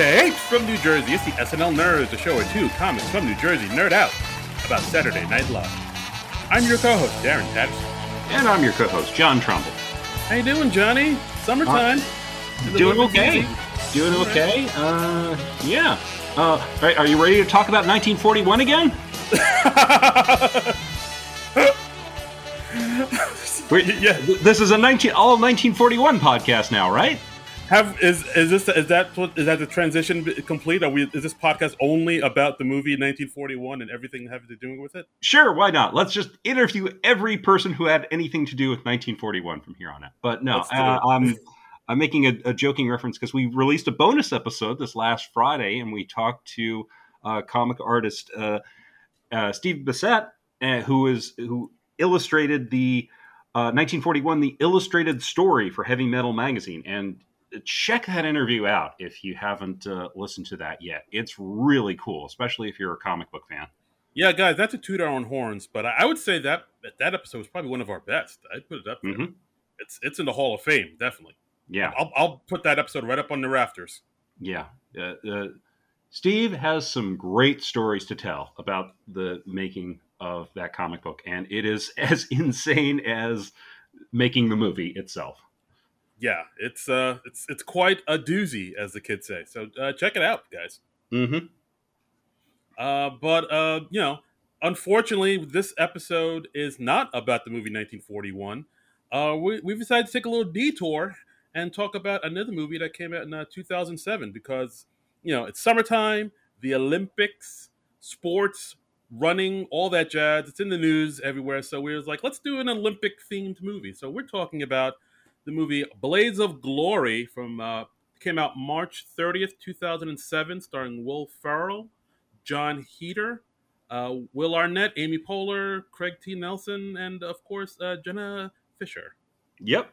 Tapes from New Jersey. It's the SNL Nerds, the show where two comics from New Jersey nerd out about Saturday Night Live. I'm your co-host, Darren Patterson. And I'm your co-host, John Trumbull. How you doing, Johnny? Summertime. Uh, doing okay. Doing okay. Uh, yeah. Uh, are, are you ready to talk about 1941 again? yeah. This is a 19 all 1941 podcast now, right? Have is is this is that is that the transition complete? Are we is this podcast only about the movie 1941 and everything having to do with it? Sure, why not? Let's just interview every person who had anything to do with 1941 from here on out. But no, uh, I'm I'm making a, a joking reference because we released a bonus episode this last Friday and we talked to uh, comic artist uh, uh Steve Bissette, uh, who is who illustrated the 1941 uh, the illustrated story for Heavy Metal magazine and check that interview out if you haven't uh, listened to that yet. It's really cool, especially if you're a comic book fan. Yeah, guys, that's a toot our own horns, but I would say that that episode was probably one of our best. I'd put it up there. Mm-hmm. It's it's in the Hall of Fame, definitely. Yeah, I'll, I'll put that episode right up on the rafters. Yeah, uh, uh, Steve has some great stories to tell about the making of that comic book, and it is as insane as making the movie itself yeah, it's uh, it's it's quite a doozy, as the kids say. So uh, check it out, guys. Mm-hmm. Uh, but uh, you know, unfortunately, this episode is not about the movie 1941. Uh, we we decided to take a little detour and talk about another movie that came out in uh, 2007 because you know it's summertime, the Olympics, sports, running, all that jazz. It's in the news everywhere. So we was like, let's do an Olympic themed movie. So we're talking about the movie Blades of Glory from uh, came out March 30th, 2007, starring Will Ferrell, Jon Heder, uh, Will Arnett, Amy Poehler, Craig T. Nelson, and of course uh, Jenna Fischer. Yep,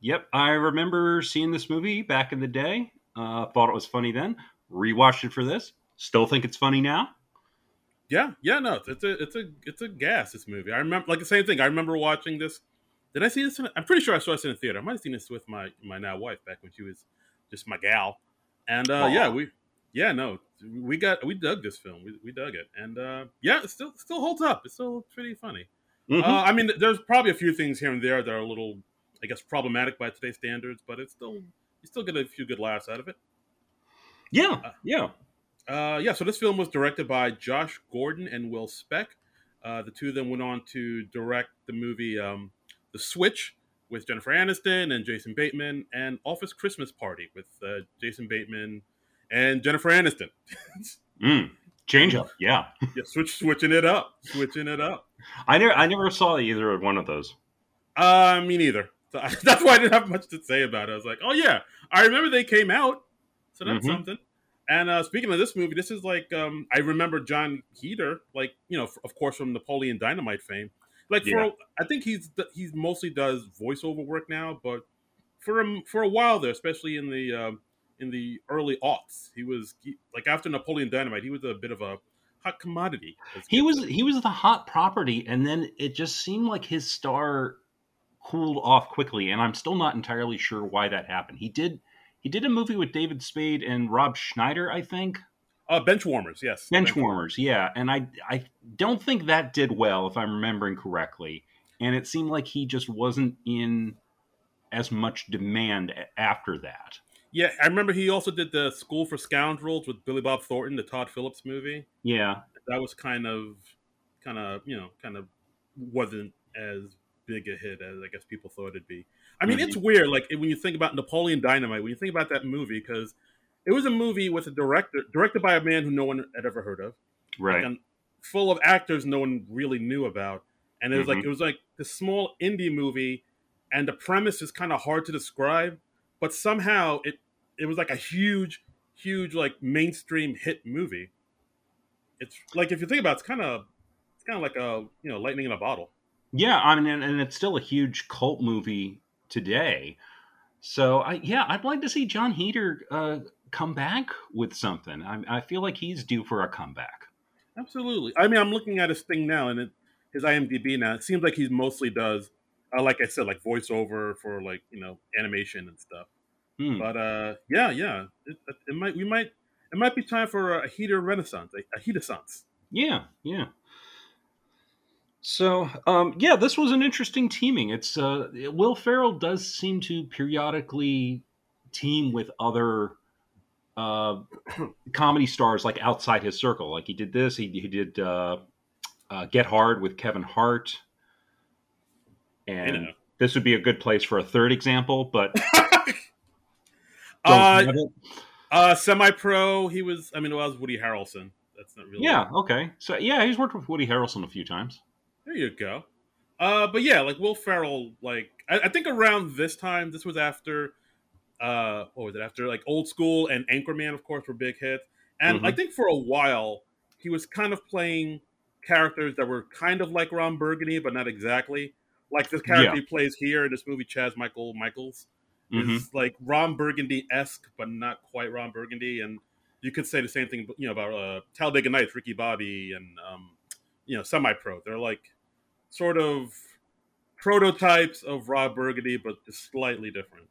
yep. I remember seeing this movie back in the day. Uh, thought it was funny then. Rewatched it for this. Still think it's funny now. Yeah, yeah. No, it's a it's a it's a gas. This movie. I remember like the same thing. I remember watching this did I see this? In, I'm pretty sure I saw this in a theater. I might have seen this with my my now wife back when she was just my gal. And uh, yeah, we yeah no we got we dug this film. We, we dug it, and uh, yeah, it still still holds up. It's still pretty funny. Mm-hmm. Uh, I mean, there's probably a few things here and there that are a little, I guess, problematic by today's standards, but it's still you still get a few good laughs out of it. Yeah, uh, yeah, uh, yeah. So this film was directed by Josh Gordon and Will Speck. Uh, the two of them went on to direct the movie um, the Switch with Jennifer Aniston and Jason Bateman, and Office Christmas Party with uh, Jason Bateman and Jennifer Aniston. mm, change up, yeah. yeah, switch switching it up, switching it up. I never I never saw either one of those. Uh, me neither. So I, that's why I didn't have much to say about it. I was like, oh yeah, I remember they came out, so that's mm-hmm. something. And uh, speaking of this movie, this is like um, I remember Jon Heder, like you know, of course from Napoleon Dynamite fame. Like yeah. for, I think he's he's mostly does voiceover work now, but for him for a while there, especially in the um, in the early aughts, he was he, like after Napoleon Dynamite, he was a bit of a hot commodity. He was he was the hot property, and then it just seemed like his star cooled off quickly, and I'm still not entirely sure why that happened. He did he did a movie with David Spade and Rob Schneider, I think. Uh, bench warmers, yes. Bench, bench warmers, yeah. And I I don't think that did well, if I'm remembering correctly. And it seemed like he just wasn't in as much demand after that. Yeah, I remember he also did the School for Scoundrels with Billy Bob Thornton, the Todd Phillips movie. Yeah, that was kind of, kind of, you know, kind of wasn't as big a hit as I guess people thought it'd be. I mean, mm-hmm. it's weird, like when you think about Napoleon Dynamite, when you think about that movie, because it was a movie with a director directed by a man who no one had ever heard of, right? Like, full of actors no one really knew about, and it was mm-hmm. like it was like this small indie movie, and the premise is kind of hard to describe, but somehow it it was like a huge, huge like mainstream hit movie. It's like if you think about it, it's kind of it's kind of like a you know lightning in a bottle. Yeah, I mean, and, and it's still a huge cult movie today. So I yeah, I'd like to see Jon Heder uh, come back with something. I, I feel like he's due for a comeback. Absolutely. I mean, I'm looking at his thing now, and it, his IMDb now. It seems like he mostly does, uh, like I said, like voiceover for like you know animation and stuff. Hmm. But uh, yeah, yeah, it, it, might we might it might be time for a Heder renaissance, a, a heater-sance. Yeah, yeah. So, um, yeah, this was an interesting teaming. It's uh, Will Ferrell does seem to periodically team with other uh, comedy stars like outside his circle. Like he did this. He, he did uh, uh, Get Hard with Kevin Hart, and this would be a good place for a third example. But uh, uh, semi-pro. He was. I mean, it was Woody Harrelson. That's not really. Yeah. Okay. So yeah, he's worked with Woody Harrelson a few times. There you go. Uh, but yeah, like Will Ferrell, like I, I, think around this time, this was after, uh, what was it? After like Old School and Anchorman, of course, were big hits. And mm-hmm. I think for a while he was kind of playing characters that were kind of like Ron Burgundy, but not exactly. Like this character yeah. he plays here in this movie, Chaz Michael Michaels, mm-hmm. is like Ron Burgundy esque, but not quite Ron Burgundy. And you could say the same thing, you know, about uh, Talladega Nights, Ricky Bobby, and um, you know, semi-pro. They're like sort of prototypes of Rob Burgundy, but just slightly different.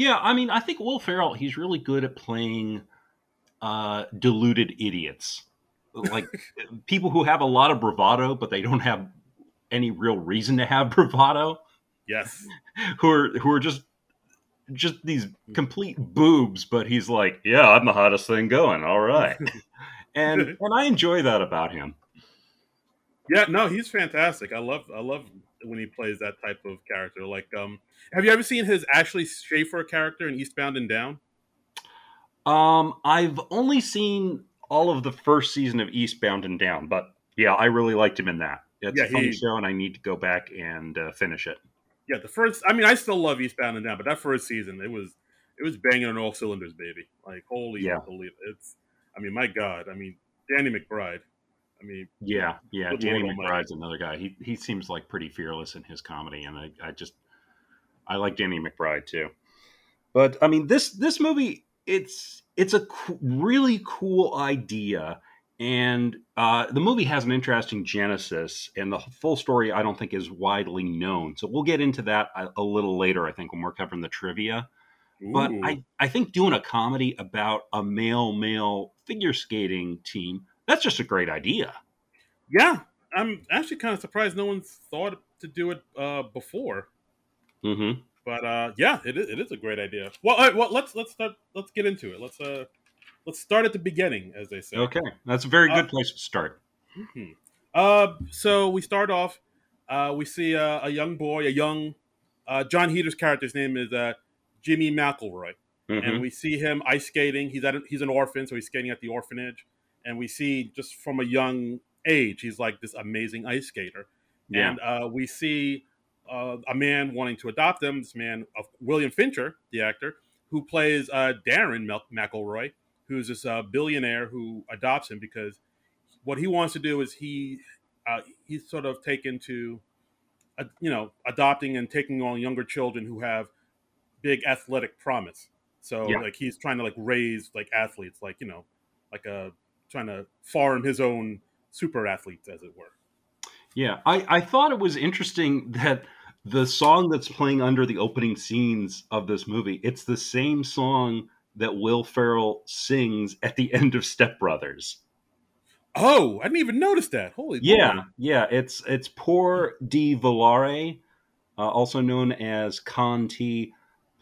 Yeah, I mean, I think Will Ferrell, he's really good at playing uh, deluded idiots, like people who have a lot of bravado, but they don't have any real reason to have bravado. Yes, who are who are just just these complete boobs, but he's like, yeah, I'm the hottest thing going. All right, and and I enjoy that about him. Yeah, no, he's fantastic. I love I love when he plays that type of character. Like, um, have you ever seen his Ashley Schaeffer character in Eastbound and Down? Um, I've only seen all of the first season of Eastbound and Down, but yeah, I really liked him in that. It's yeah, a funny he, show, and I need to go back and uh, finish it. Yeah, the first. I mean, I still love Eastbound and Down, but that first season, it was it was banging on all cylinders, baby. Like, holy, yeah. believe it's. I mean, my God. I mean, Danny McBride. I mean, yeah, yeah. Danny McBride's another guy. He he seems like pretty fearless in his comedy, and I, I just I like Danny McBride too. But I mean, this this movie it's it's a co- really cool idea, and uh, the movie has an interesting genesis, and the full story I don't think is widely known. So we'll get into that a, a little later. I think when we're covering the trivia. Ooh. But I, I think doing a comedy about a male male figure skating team that's just a great idea. Yeah, I'm actually kind of surprised no one's thought to do it uh, before. Mm-hmm. But uh, yeah, it is, it is a great idea. Well, right, well, let's let's start. Let's get into it. Let's uh, let's start at the beginning, as they say. Okay, that's a very good uh, place to start. Mm-hmm. Uh, so we start off. Uh, we see a, a young boy, a young uh, Jon Heder's character's name is uh, Jimmy McElroy, mm-hmm. and we see him ice skating. He's at a, he's an orphan, so he's skating at the orphanage and we see just from a young age he's like this amazing ice skater yeah. and uh, we see uh, a man wanting to adopt him this man of william fichtner the actor who plays uh, darren mcelroy who's this uh, billionaire who adopts him because what he wants to do is he uh, he's sort of taken to uh, you know adopting and taking on younger children who have big athletic promise so yeah. like he's trying to like raise like athletes like you know like a trying to farm his own super athletes, as it were. Yeah, I, I thought it was interesting that the song that's playing under the opening scenes of this movie, it's the same song that Will Ferrell sings at the end of Step Brothers. Oh, I didn't even notice that. Holy yeah, boy. yeah. It's it's Por ti Volare, uh, also known as Conti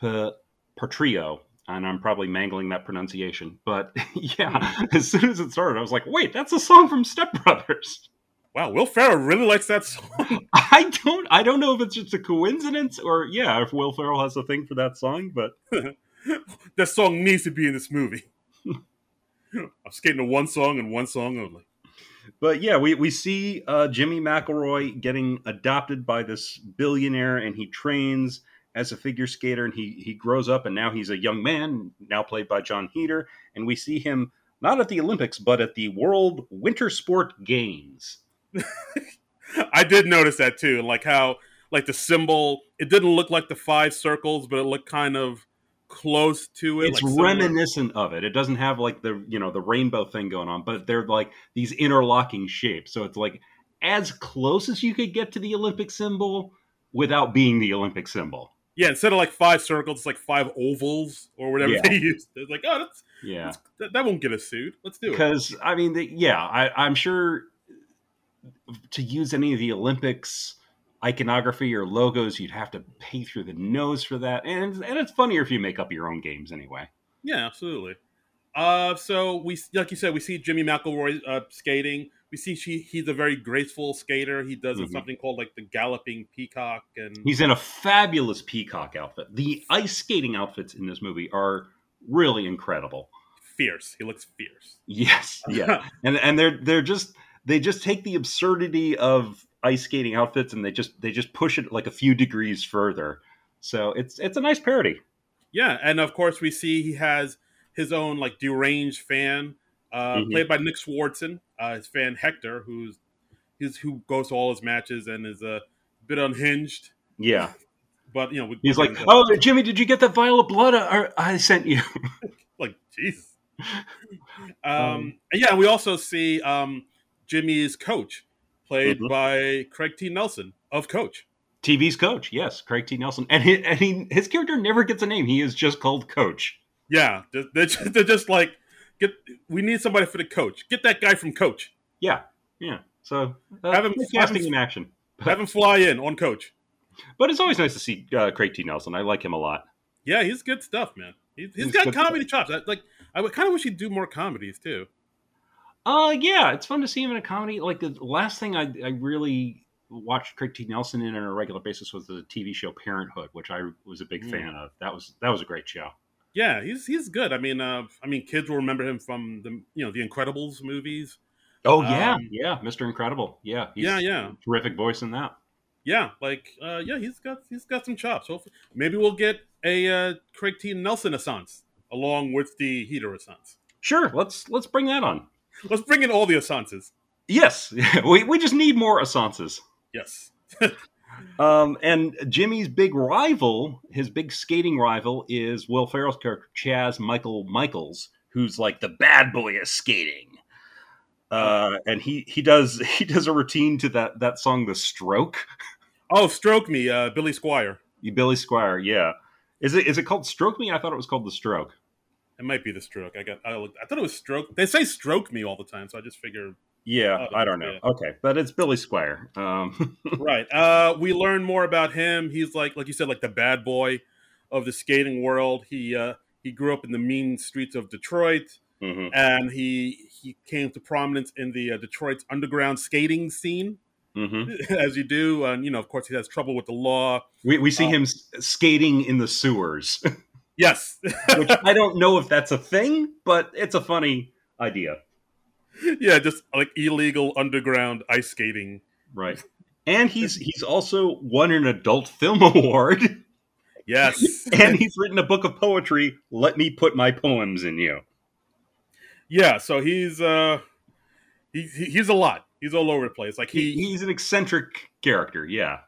Patrio, and I'm probably mangling that pronunciation. But yeah, hmm. as soon as it started, I was like, wait, that's a song from Step Brothers. Wow, Will Ferrell really likes that song. I don't I don't know if it's just a coincidence or yeah, if Will Ferrell has a thing for that song, but that song needs to be in this movie. I'm skating to one song and one song only. But yeah, we, we see uh, Jimmy McElroy getting adopted by this billionaire, and he trains as a figure skater, and he he grows up, and now he's a young man, now played by Jon Heder, and we see him not at the Olympics, but at the World Winter Sport Games. I did notice that too, like how like the symbol, it didn't look like the five circles, but it looked kind of close to it. It's like reminiscent of it. It doesn't have like the you know the rainbow thing going on, but they're like these interlocking shapes. So it's like as close as you could get to the Olympic symbol without being the Olympic symbol. Yeah, instead of like five circles, it's like five ovals or whatever Yeah. they used. It's like, oh, that's, Yeah, that's that, that won't get us sued. Let's do it. because I mean, the, yeah, I, I'm sure to use any of the Olympics iconography or logos, you'd have to pay through the nose for that, and and it's funnier if you make up your own games anyway. Yeah, absolutely. Uh, so we, like you said, we see Jimmy McElroy uh, skating. We see she, he's a very graceful skater. He does Mhm. something called like the galloping peacock, and He's in a fabulous peacock outfit. The ice skating outfits in this movie are really incredible. fierce. He looks fierce. Yes, yeah, and and they're they're just they just take the absurdity of ice skating outfits and they just they just push it like a few degrees further. So it's it's a nice parody. Yeah, and of course we see he has his own like deranged fan, uh, Mhm. played by Nick Swardson. Uh, his fan Hector, who's his who goes to all his matches and is a bit unhinged. Yeah, But you know, he's like, can- "Oh, Jimmy, did you get that vial of blood I, I sent you?" like Jesus. Um, and yeah, we also see um, Jimmy's coach, played Mhm. by Craig T. Nelson of Coach. TV's coach, yes, Craig T. Nelson, and he, and he, his character never gets a name. He is just called Coach. Yeah, they're just, they're just like, get. We need somebody for the coach. Get that guy from Coach. Yeah, yeah. So uh, Have him- casting in action. Have him fly in on Coach. But it's always nice to see uh, Craig T. Nelson. I like him a lot. Yeah, he's good stuff, man. He's, he's He's got comedy chops. I, like, I kind of wish he'd do more comedies too. Uh, yeah, it's fun to see him in a comedy. Like the last thing I, I really watched Craig T. Nelson in on a regular basis was the TV show Parenthood, which I was a big Mm. fan of. That was that was a great show. Yeah, he's he's good. I mean, uh, I mean, kids will remember him from the you know the Incredibles movies. Oh yeah, Um, yeah, Mr. Incredible. Yeah, he's Yeah, yeah. a terrific voice in that. Yeah, like uh, yeah, he's got he's got some chops. Hopefully, maybe we'll get a uh, Craig T. Nelson Assance along with the Heater Assance. Sure, let's let's bring that on. Let's bring in all the Assances. Yes, we we just need more Assances. Yes. Um, and Jimmy's big rival, his big skating rival, is Will Ferrell's character Chaz Michael Michaels, who's like the bad boy of skating. Uh, and he he does he does a routine to that that song, "The Stroke." Oh, Stroke Me, uh, Billy Squier. Billy Squier, yeah. Is it is it called Stroke Me? I thought it was called The Stroke. It might be the Stroke. I got. I, looked, I thought it was Stroke. They say Stroke Me all the time, so I just figure. Yeah, Oh, I don't know. yeah. Okay, but it's Billy Squier. Um, right. Uh, we learn more about him. He's like, like you said, like the bad boy of the skating world. He uh, he grew up in the mean streets of Detroit. mhm, and he he came to prominence in the uh, Detroit's underground skating scene, mhm. as you do. And you know, of course, he has trouble with the law. We we see Oh. him skating in the sewers, Yes, which I don't know if that's a thing, but it's a funny idea. yeah, just like illegal underground ice skating. Right. And he's he's also won an adult film award Yes, and he's written a book of poetry, Let Me Put My Poems in You. yeah. So he's uh, he, he- he's a lot. He's all over the place. Like He, he, he's an eccentric character, yeah.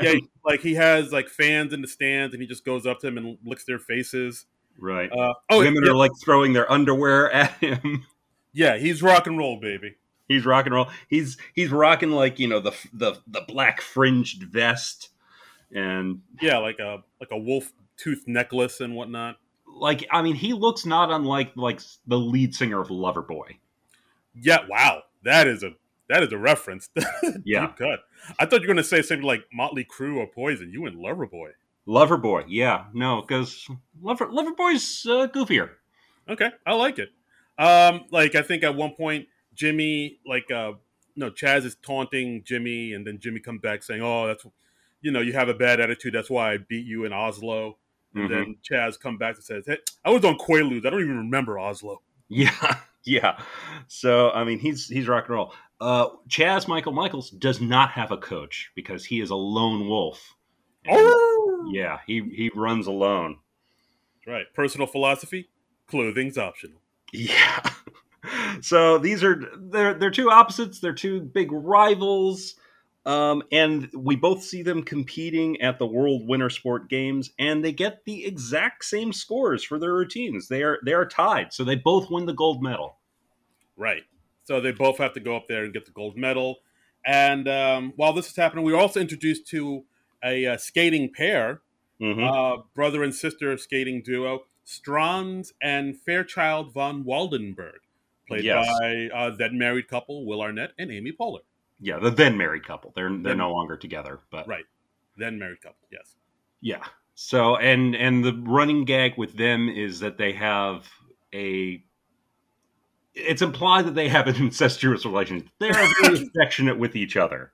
yeah, like he has like fans in the stands, and he just goes up to them and licks their faces. right. Uh, oh, Women yeah, are like throwing their underwear at him. Yeah, he's rock and roll, baby. He's rock and roll. He's he's rocking like, you know, the the the black fringed vest and Yeah, like a like a wolf tooth necklace and whatnot. like I mean, he looks not unlike like the lead singer of Loverboy. Yeah, wow, that is a that is a reference. Yeah. Cut. I thought you were going to say something like Motley Crue or Poison. You and Loverboy. Loverboy, yeah. No, because Lover Loverboy's uh, goofier. Okay, I like it. Um, like I think at one point Jimmy, like uh, no, Chaz is taunting Jimmy, and then Jimmy comes back saying, "Oh, that's you know, you have a bad attitude. That's why I beat you in Oslo." And Mhm. then Chaz come back and says, "Hey, I was on Quaaludes. I don't even remember Oslo." Yeah, yeah. So I mean, he's he's rock and roll. Uh, Chaz Michael Michaels does not have a coach because he is a lone wolf. And, Oh, yeah, he he runs alone. right. Personal philosophy: clothing's optional. Yeah. so these are they're they're two opposites. They're two big rivals. Um, and we both see them competing at the World Winter Sport Games, and they get the exact same scores for their routines. They are they are tied, so they both win the gold medal. Right. So they both have to go up there and get the gold medal. And um, while this is happening, we were also introduced to a uh, skating pair Mhm. uh, brother and sister skating duo Stranz and Fairchild von Waldenberg, played Yes. by uh, then married couple Will Arnett and Amy Poehler. yeah, the then married couple. They're they're Then- no longer together, but Right. Then married couple, yes. Yeah. So and and the running gag with them is that they have a it's implied that they have an incestuous relationship. They are very affectionate with each other.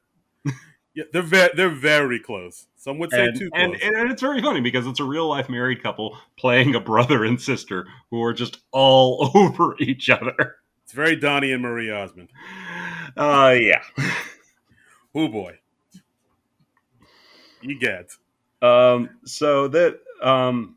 Yeah, they're very they're very close. Some would say And, too close. and, and it's very funny because it's a real life married couple playing a brother and sister who are just all over each other. it's very Donnie and Marie Osmond. Uh yeah. Oh boy. You get. Um, so that um,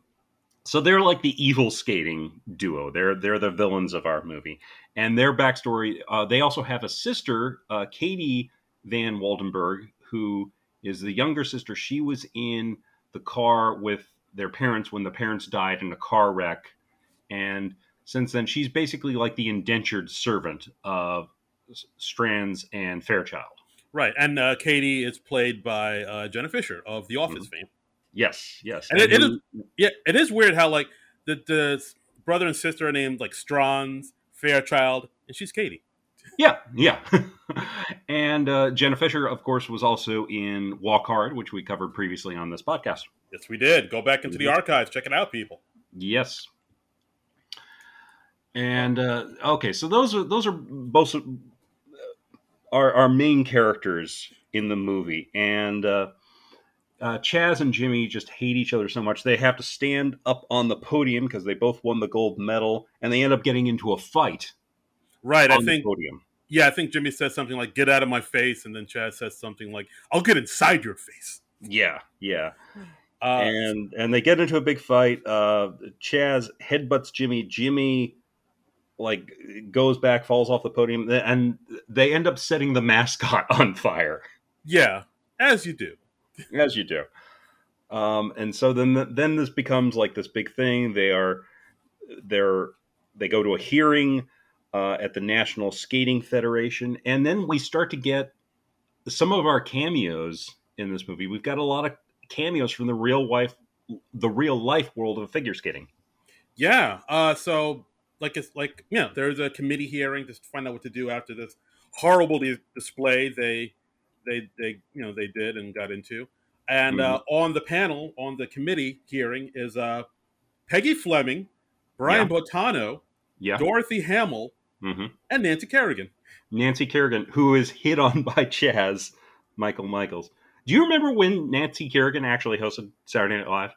so they're like the evil skating duo. They're they're the villains of our movie, and their backstory. Uh, they also have a sister, uh, Katie Van Waldenberg, who is the younger sister. She was in the car with their parents when the parents died in a car wreck, and since then she's basically like the indentured servant of Stranz and Fairchild. Right. And uh, Katie is played by uh, Jenna Fischer of The Office fame. Yes, yes, And it- it who- Yeah, it is weird how like the the brother and sister are named like Stranz, Fairchild, and she's Katie. Yeah, yeah. and uh, Jenna Fischer, of course, was also in Walk Hard, which we covered previously on this podcast. Yes, we did. Go back into the Mhm. archives, check it out, people. Yes. And uh, okay, so those are those are both uh, our our main characters in the movie, and uh, uh, Chaz and Jimmy just hate each other so much they have to stand up on the podium because they both won the gold medal, and they end up getting into a fight Right. I think the podium. yeah, I think Jimmy says something like "Get out of my face," and then Chad says something like "I'll get inside your face." Yeah, yeah. Uh, and and they get into a big fight. Uh, Chaz headbutts Jimmy. Jimmy like goes back, falls off the podium, and they end up setting the mascot on fire, yeah, as you do. as you do. Um, and so then then this becomes like this big thing. They are they're they go to a hearing uh, at the National Skating Federation, and then we start to get some of our cameos in this movie. We've got a lot of cameos from the real life the real life world of figure skating. Yeah. Uh, so like it's like yeah, there's a committee hearing to find out what to do after this horrible display they they they you know they did and got into. And uh, on the panel on the committee hearing is uh, Peggy Fleming, Brian Boitano, Yeah. Dorothy Hamill, hmm and Nancy Kerrigan. Nancy Kerrigan, who is hit on by Chaz, Michael Michaels. Do you remember when Nancy Kerrigan actually hosted Saturday Night Live?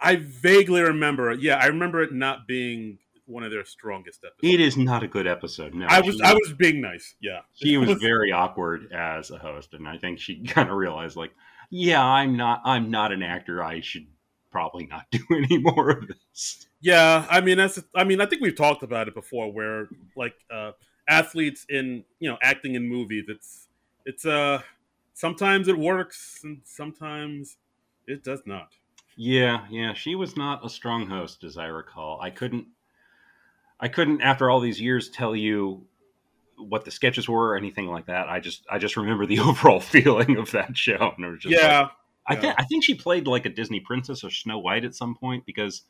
I vaguely remember. Yeah, I remember it not being one of their strongest episodes. It is not a good episode. No, I was she, I was being nice. Yeah, she was very awkward as a host, and I think she kind of realized, like, yeah, I'm not, I'm not an actor. I should probably not do any more of this. Yeah, I mean that's I mean I think we've talked about it before where like uh athletes in, you know, acting in movies it's it's uh sometimes it works and sometimes it does not. Yeah, yeah, she was not a strong host, as I recall. I couldn't, I couldn't, after all these years, tell you what the sketches were or anything like that. I just, I just remember the overall feeling of that show, and it was just like- yeah. I think, I think she played like a Disney princess or Snow White at some point because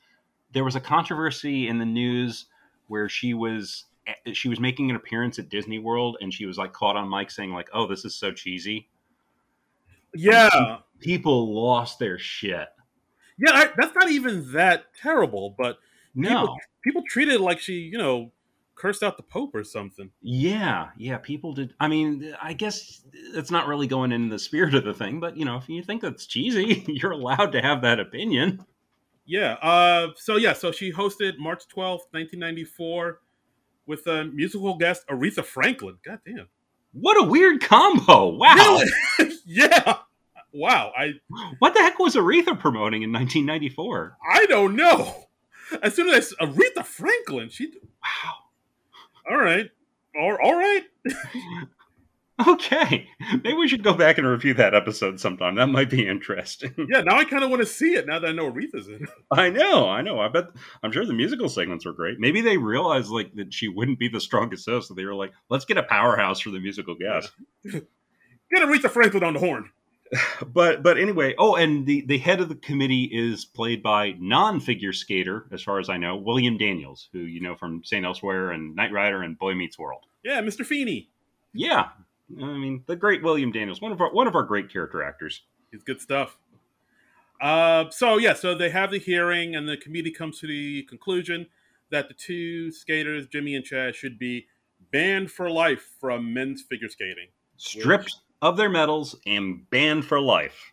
there was a controversy in the news where she was. Eh, she was making an appearance at Disney World, and she was like caught on mic saying like, "Oh, this is so cheesy." Yeah. People lost their shit. Yeah, I, that's not even that terrible, but No, people people treated it like she, you know, cursed out the pope or something. Yeah, yeah, people did. I mean, I guess it's not really going in the spirit of the thing, but you know, if you think that's cheesy, you're allowed to have that opinion. Yeah. Uh, so yeah. So she hosted March twelfth, nineteen ninety four, with a musical guest Aretha Franklin. God damn. What a weird combo! Wow, Really? yeah. Wow. I what the heck was Aretha promoting in 1994? I don't know. As soon as I, Aretha Franklin, she. Wow. All right. All, all right. Okay, maybe we should go back and review that episode sometime. That might be interesting. Yeah. Now I kind of want to see it. Now that I know Aretha's in. it. I know, I know. I bet. I'm sure the musical segments were great. Maybe they realized like that she wouldn't be the strongest host, so they were like, "Let's get a powerhouse for the musical guest." Get Aretha Franklin on the horn. but but anyway, oh, and the the head of the committee is played by non-figure skater, as far as I know, William Daniels, who you know from Saint Elsewhere and Knight Rider and Boy Meets World. Yeah, Mr. Feeney. Yeah, I mean the great William Daniels, one of our one of our great character actors. He's good stuff. Uh, so yeah, so they have the hearing, and the committee comes to the conclusion that the two skaters, Jimmy and Chad, should be banned for life from men's figure skating. Stripped of their medals and banned for life.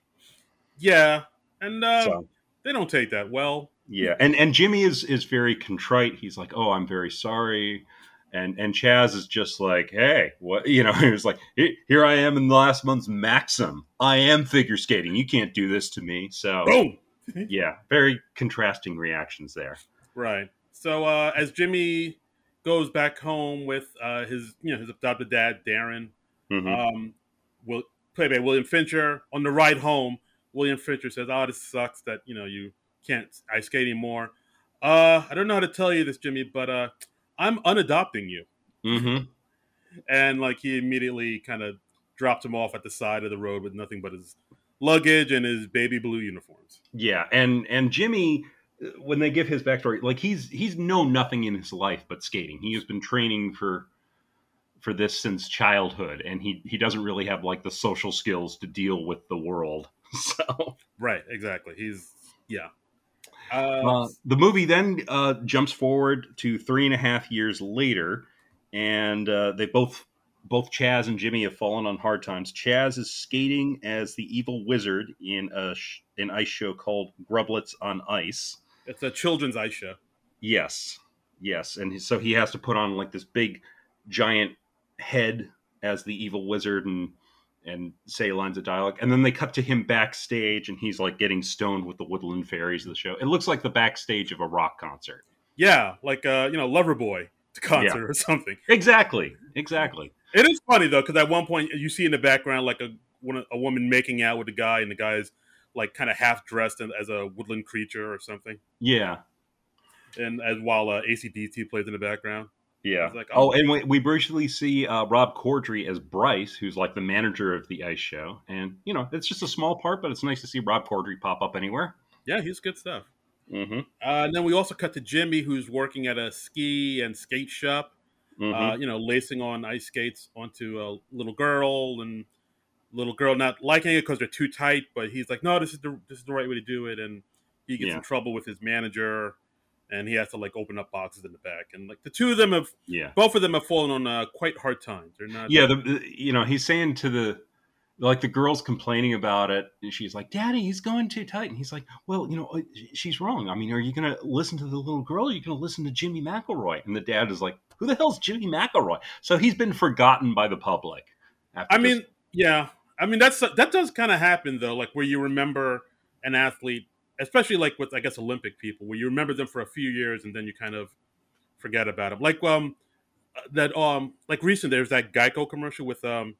Yeah, and uh, so. they don't take that well. Yeah, and and Jimmy is is very contrite. He's like, "Oh, I'm very sorry." And and Chaz is just like, "Hey, what?" You know, he was like, "Here I am in the last month's Maxim. I am figure skating. You can't do this to me." So, boom. yeah, very contrasting reactions there. Right. So uh, as Jimmy goes back home with uh, his you know his adopted dad Darren, mm-hmm. um, will played by William Fichtner. On the ride home, William Fichtner says, "Oh, this sucks that you know you can't ice skate anymore." Uh, I don't know how to tell you this, Jimmy, but uh, I'm unadopting you. Mm-hmm. And like he immediately kind of dropped him off at the side of the road with nothing but his luggage and his baby blue uniforms. Yeah, and and Jimmy when they give his backstory, like he's he's known nothing in his life but skating. He has been training for for this since childhood, and he he doesn't really have like the social skills to deal with the world. So right, exactly. He's yeah. Uh, uh, the movie then uh, jumps forward to three and a half years later, and uh, they both both Chaz and Jimmy have fallen on hard times. Chaz is skating as the evil wizard in a sh- an ice show called Grublets on Ice. It's a children's ice show. Yes, yes, and so he has to put on like this big, giant head as the evil wizard and and say lines of dialogue, and then they cut to him backstage, and he's like getting stoned with the woodland fairies of the show. It looks like the backstage of a rock concert. Yeah, like uh, you know, Loverboy concert yeah. or something. Exactly, exactly. It is funny though, because at one point you see in the background like a a woman making out with a guy, and the guy's like kind of half dressed as a woodland creature or something. Yeah. And as while uh, ACDC plays in the background. Yeah. Like, oh. oh, and we, we briefly see uh, Rob Corddry as Bryce, who's like the manager of the ice show, and you know it's just a small part, but it's nice to see Rob Corddry pop up anywhere. Yeah, he's good stuff. Mm-hmm. Uh, and then we also cut to Jimmy, who's working at a ski and skate shop. Mm-hmm. Uh, you know, lacing on ice skates onto a little girl, and little girl not liking it because they're too tight. But he's like, no, this is the this is the right way to do it, and he gets yeah. in trouble with his manager, and he has to like open up boxes in the back. And like the two of them have, yeah, both of them have fallen on uh, quite hard times. They're not, yeah. The, you know, he's saying to the like the girl's complaining about it and she's like daddy he's going too tight and he's like well you know uh, she's wrong i mean are you going to listen to the little girl or are you going to listen to jimmy mcelroy and the dad is like who the hell's jimmy mcelroy so he's been forgotten by the public i mean yeah I mean, that's that does kind of happen though, like where you remember an athlete, especially like with I guess Olympic people, where you remember them for a few years and then you kind of forget about them. Like um that um like recent there's that Geico commercial with um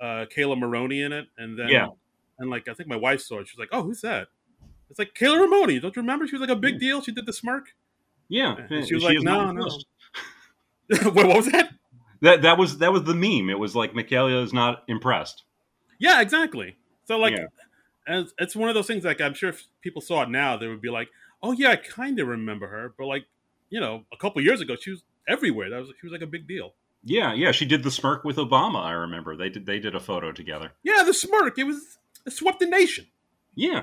uh Kayla Maroney in it, and then yeah, and like I think my wife saw it. She's like, "Oh, who's that?" It's like Kayla Maroney. Don't you remember? She was like a big deal. She did the smirk. Yeah, and she was she like, "No, no." Wait, what was that? That that was that was the meme. It was like McKayla is not impressed. Yeah, exactly. So like, yeah. As it's one of those things. Like I'm sure if people saw it now, they would be like, "Oh yeah, I kind of remember her." But like, you know, a couple years ago, she was everywhere. That was she was like a big deal. Yeah, yeah, she did the smirk with Obama. I remember they did they did a photo together. Yeah, the smirk. It was it swept the nation. Yeah.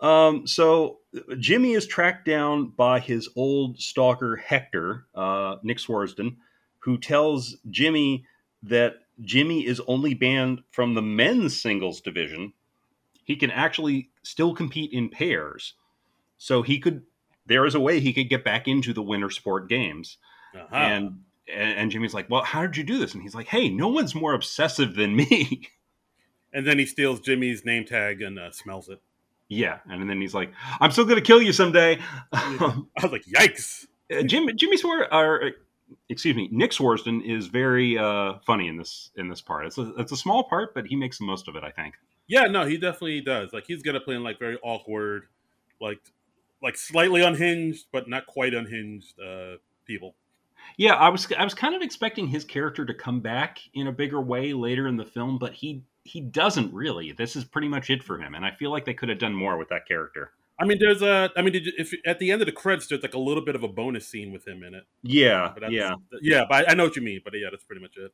Um, so Jimmy is tracked down by his old stalker Hector, uh, Nick Swardson, who tells Jimmy that Jimmy is only banned from the men's singles division, he can actually still compete in pairs. So he could, there is a way he could get back into the winter sport games. Uh-huh. And, and Jimmy's like, well, how did you do this? And he's like, hey, no one's more obsessive than me. And then he steals Jimmy's name tag and uh, smells it. Yeah, and then he's like, "I'm still gonna kill you someday." I was like, "Yikes!" Uh, Jim, Jimmy Swore, or excuse me, Nick Swardson is very uh, funny in this in this part. It's a it's a small part, but he makes the most of it. I think. Yeah, no, he definitely does. Like he's gonna play in like very awkward, like like slightly unhinged, but not quite unhinged uh, people. Yeah, I was I was kind of expecting his character to come back in a bigger way later in the film, but he he doesn't really. This is pretty much it for him, and I feel like they could have done more with that character. I mean, there's a. I mean, did you, if at the end of the credits, there's like a little bit of a bonus scene with him in it. Yeah, yeah, yeah. But I, I know what you mean. But yeah, that's pretty much it.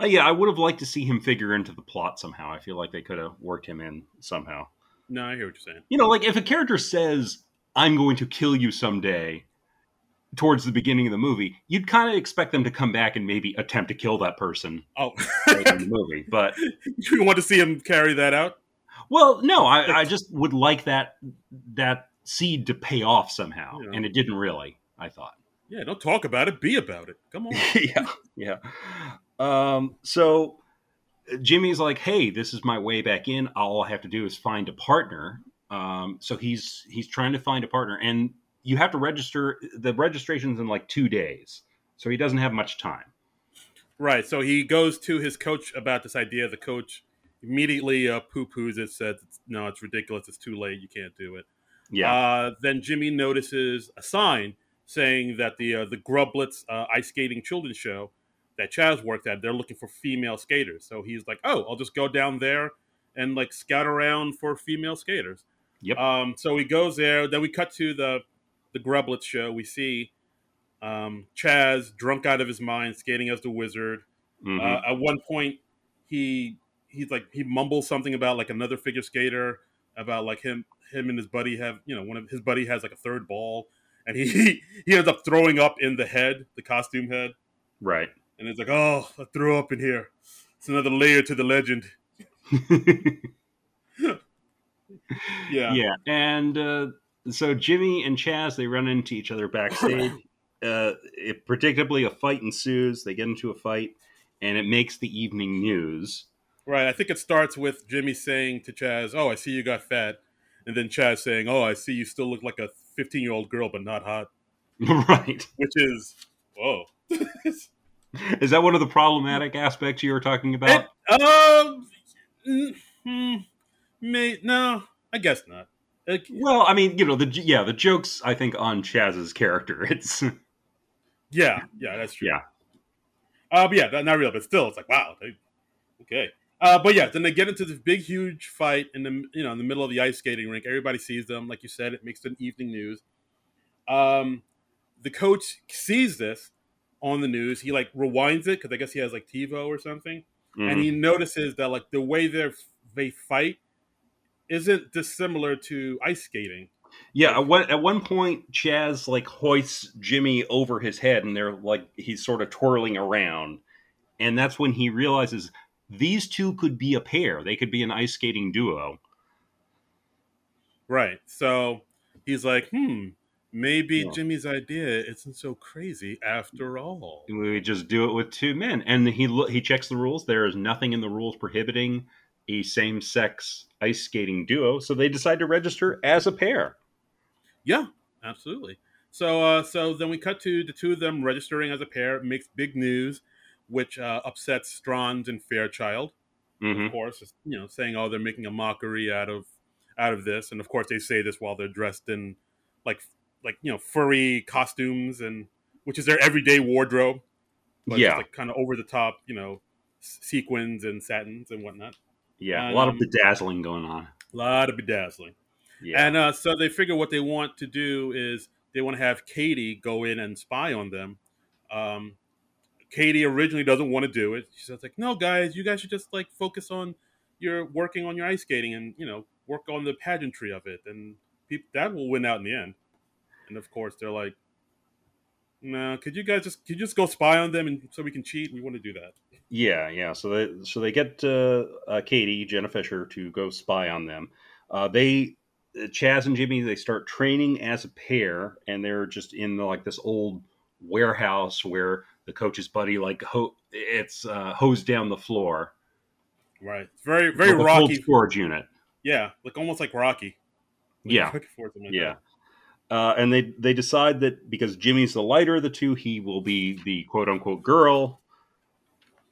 Uh, yeah. I would have liked to see him figure into the plot somehow. I feel like they could have worked him in somehow. No, I hear what you're saying. You know, like if a character says, "I'm going to kill you someday," towards the beginning of the movie, you'd kind of expect them to come back and maybe attempt to kill that person Oh, in the movie. But you want to see him carry that out? well, no, I, I just would like that that seed to pay off somehow, Yeah. and it didn't really. I thought. Yeah, don't talk about it. Be about it. Come on. yeah, yeah. Um, so Jimmy's like, "Hey, this is my way back in. All I have to do is find a partner." Um, so he's he's trying to find a partner, and you have to register. The registration's in like two days, so he doesn't have much time. Right. So he goes to his coach about this idea. The coach immediately uh, poo poos it, says, No, it's ridiculous. It's too late. You can't do it. Yeah, Uh, then Jimmy notices a sign saying that the uh, the Grublets uh, ice skating children's show that Chaz worked at, they're looking for female skaters. So he's like, "Oh, I'll just go down there and like scout around for female skaters." Yep. Um, so he goes there. Then we cut to the the Grublets show. We see um, Chaz drunk out of his mind, skating as the wizard. Mhm. Uh, at one point, he he's like he mumbles something about like another figure skater about like him him and his buddy have you know one of his buddy has like a third ball and he he ends up throwing up in the head the costume head right. And it's like oh I threw up in here it's another layer to the legend yeah yeah, and uh, so Jimmy and Chaz they run into each other backstage. uh, it, predictably, a fight ensues. They get into a fight, and it makes the evening news. right I think it starts with Jimmy saying to Chaz oh I see you got fat and then Chaz saying oh I see you still look like a 15 year old girl but not hot right. which is whoa Is that one of the problematic aspects you were talking about? Um, mm, hmm, may no, I guess not. Like, well, I mean, you know, the yeah, the jokes I think on Chaz's character. It's yeah, yeah, that's true. Yeah. Uh, but yeah, not real, but still, it's like wow, they, okay. Uh, but yeah, then they get into this big, huge fight in the you know in the middle of the ice skating rink. Everybody sees them, like you said, it makes the evening news. Um, the coach sees this on the news. He like rewinds it because I guess he has like TiVo or something. and he notices that like the way they they fight isn't dissimilar to ice skating. yeah. At one, at one point, Chaz like hoists Jimmy over his head, and they're like he's sort of twirling around, and that's when he realizes these two could be a pair. They could be an ice skating duo. Right. So he's like, hmm, maybe Yeah. Jimmy's idea isn't so crazy after all. We just do it with two men, and he lo- he checks the rules. There is nothing in the rules prohibiting a same sex ice skating duo, so they decide to register as a pair. Yeah, absolutely. So uh so then we cut to the two of them registering as a pair, makes big news, which uh, upsets Strand and Fairchild. Mm-hmm. of course, just, you know, saying, "Oh, they're making a mockery out of out of this," and of course, they say this while they're dressed in like like you know furry costumes and which is their everyday wardrobe. But Yeah. like kind of over the top, you know, sequins and satins and whatnot. Yeah, a lot of bedazzling going on. A lot of bedazzling. Yeah, And uh, so they figure what they want to do is they want to have Katie go in and spy on them. Um, Katie originally doesn't want to do it. She says like, "No, guys, you guys should just like focus on your working on your ice skating and you know work on the pageantry of it, and that will win out in the end." And of course, they're like, "No, could you guys just could you just go spy on them and so we can cheat? We want to do that." yeah, yeah. So they so they get uh, uh, Katie Jenna Fischer to go spy on them. Uh, they Chaz and Jimmy they start training as a pair, and they're just in the, like this old warehouse where the coach's buddy like ho- it's uh, hosed down the floor. Right? It's very very With a cold Rocky. storage unit. Yeah, like almost like Rocky. Like Yeah. Rocky Four, like Yeah. Uh, and they they decide that because Jimmy's the lighter of the two, he will be the quote unquote girl.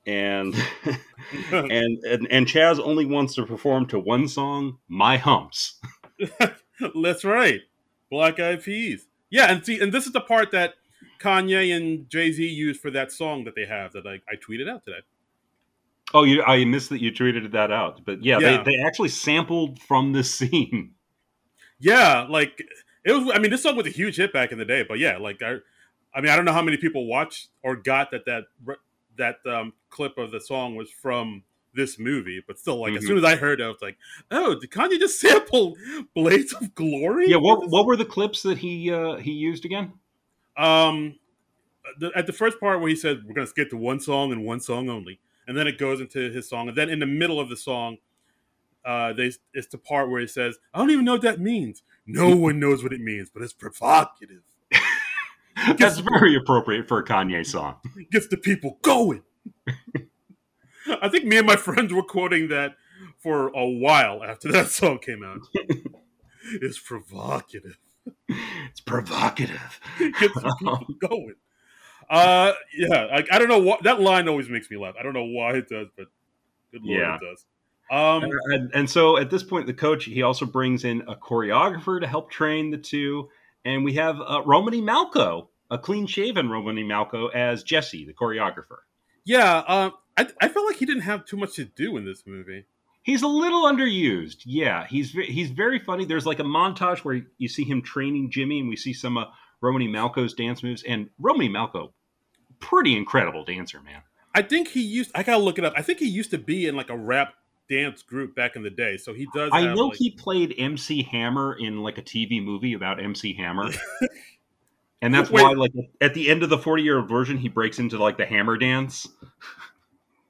And and, and and Chaz only wants to perform to one song, "My Humps." That's right. Black Eyed Peas. Yeah, and see, and this is the part that Kanye and Jay Z used for that song that they have that I, I tweeted out today. Oh, you, I missed that you tweeted that out, but yeah, Yeah. They, they actually sampled from this scene. Yeah, like it was. I mean, this song was a huge hit back in the day, but yeah, like I, I mean, I don't know how many people watched or got that that that um, clip of the song was from this movie, but still, like as Mhm. soon as I heard it, I was like, oh, did Kanye just sample "Blades of Glory"? Yeah, what what were the clips that he uh, he used again? Um, the, at the first part where he said we're gonna skip to one song and one song only, and then it goes into his song, and then in the middle of the song, uh, they it's the part where he says, "I don't even know what that means." No one knows what it means, but it's provocative. That's very appropriate for a Kanye song. Gets the people going. I think me and my friends were quoting that for a while after that song came out. it's provocative. It's provocative. Gets the people going. Uh, yeah, I, I don't know what that line always makes me laugh. I don't know why it does, but good lord, Yeah. it does. Um, and, and so at this point, the coach he also brings in a choreographer to help train the two, and we have uh, Romany Malco, a clean-shaven Romany Malco, as Jesse, the choreographer. yeah, um, I, I felt like he didn't have too much to do in this movie. He's a little underused. Yeah, he's he's very funny. There's like a montage where you see him training Jimmy, and we see some of Romany Malco's dance moves. And Romany Malco, pretty incredible dancer, man. I think he used. I gotta look it up. I think he used to be in like a rap dance group back in the day. So he does. I have, know like- he played MC Hammer in like a TV movie about MC Hammer. and that's Wait. why like at the end of the 40 year old Virgin he breaks into like the hammer dance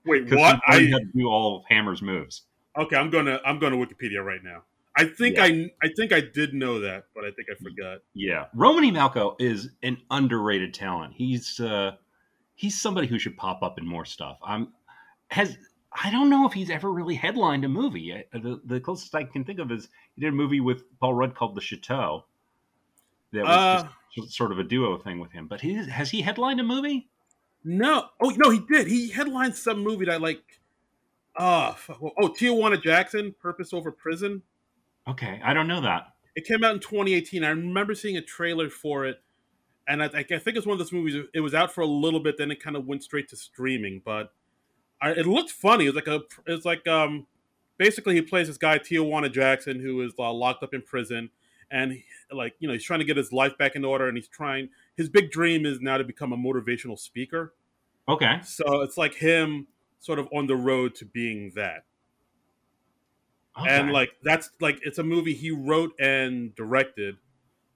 Wait, what? I how to do all of Hammer's moves. okay. I'm gonna. I'm going to Wikipedia right now. I think Yeah. I. I think I did know that, but I think I forgot. Yeah. Romany Malco is an underrated talent. He's uh he's somebody who should pop up in more stuff. I'm has I don't know if he's ever really headlined a movie. I- The, the closest I can think of is he did a movie with Paul Rudd called The Chateau. That was Uh, just sort of a duo thing with him. But he, has he headlined a movie? No. Oh no, he did. He headlined some movie that I like. Ah, fuck, oh Tijuana Jackson, Purpose Over Prison. Okay, I don't know that. It came out in 2018. I remember seeing a trailer for it, and I, I think it's one of those movies. It was out for a little bit, then it kind of went straight to streaming. But I, it looked funny. It was like a. It's like um, basically he plays this guy Tijuana Jackson who is uh, locked up in prison, and he, like you know he's trying to get his life back in order, and he's trying. His big dream is now to become a motivational speaker. Okay. So it's like him sort of on the road to being that. okay. And like that's like it's a movie he wrote and directed.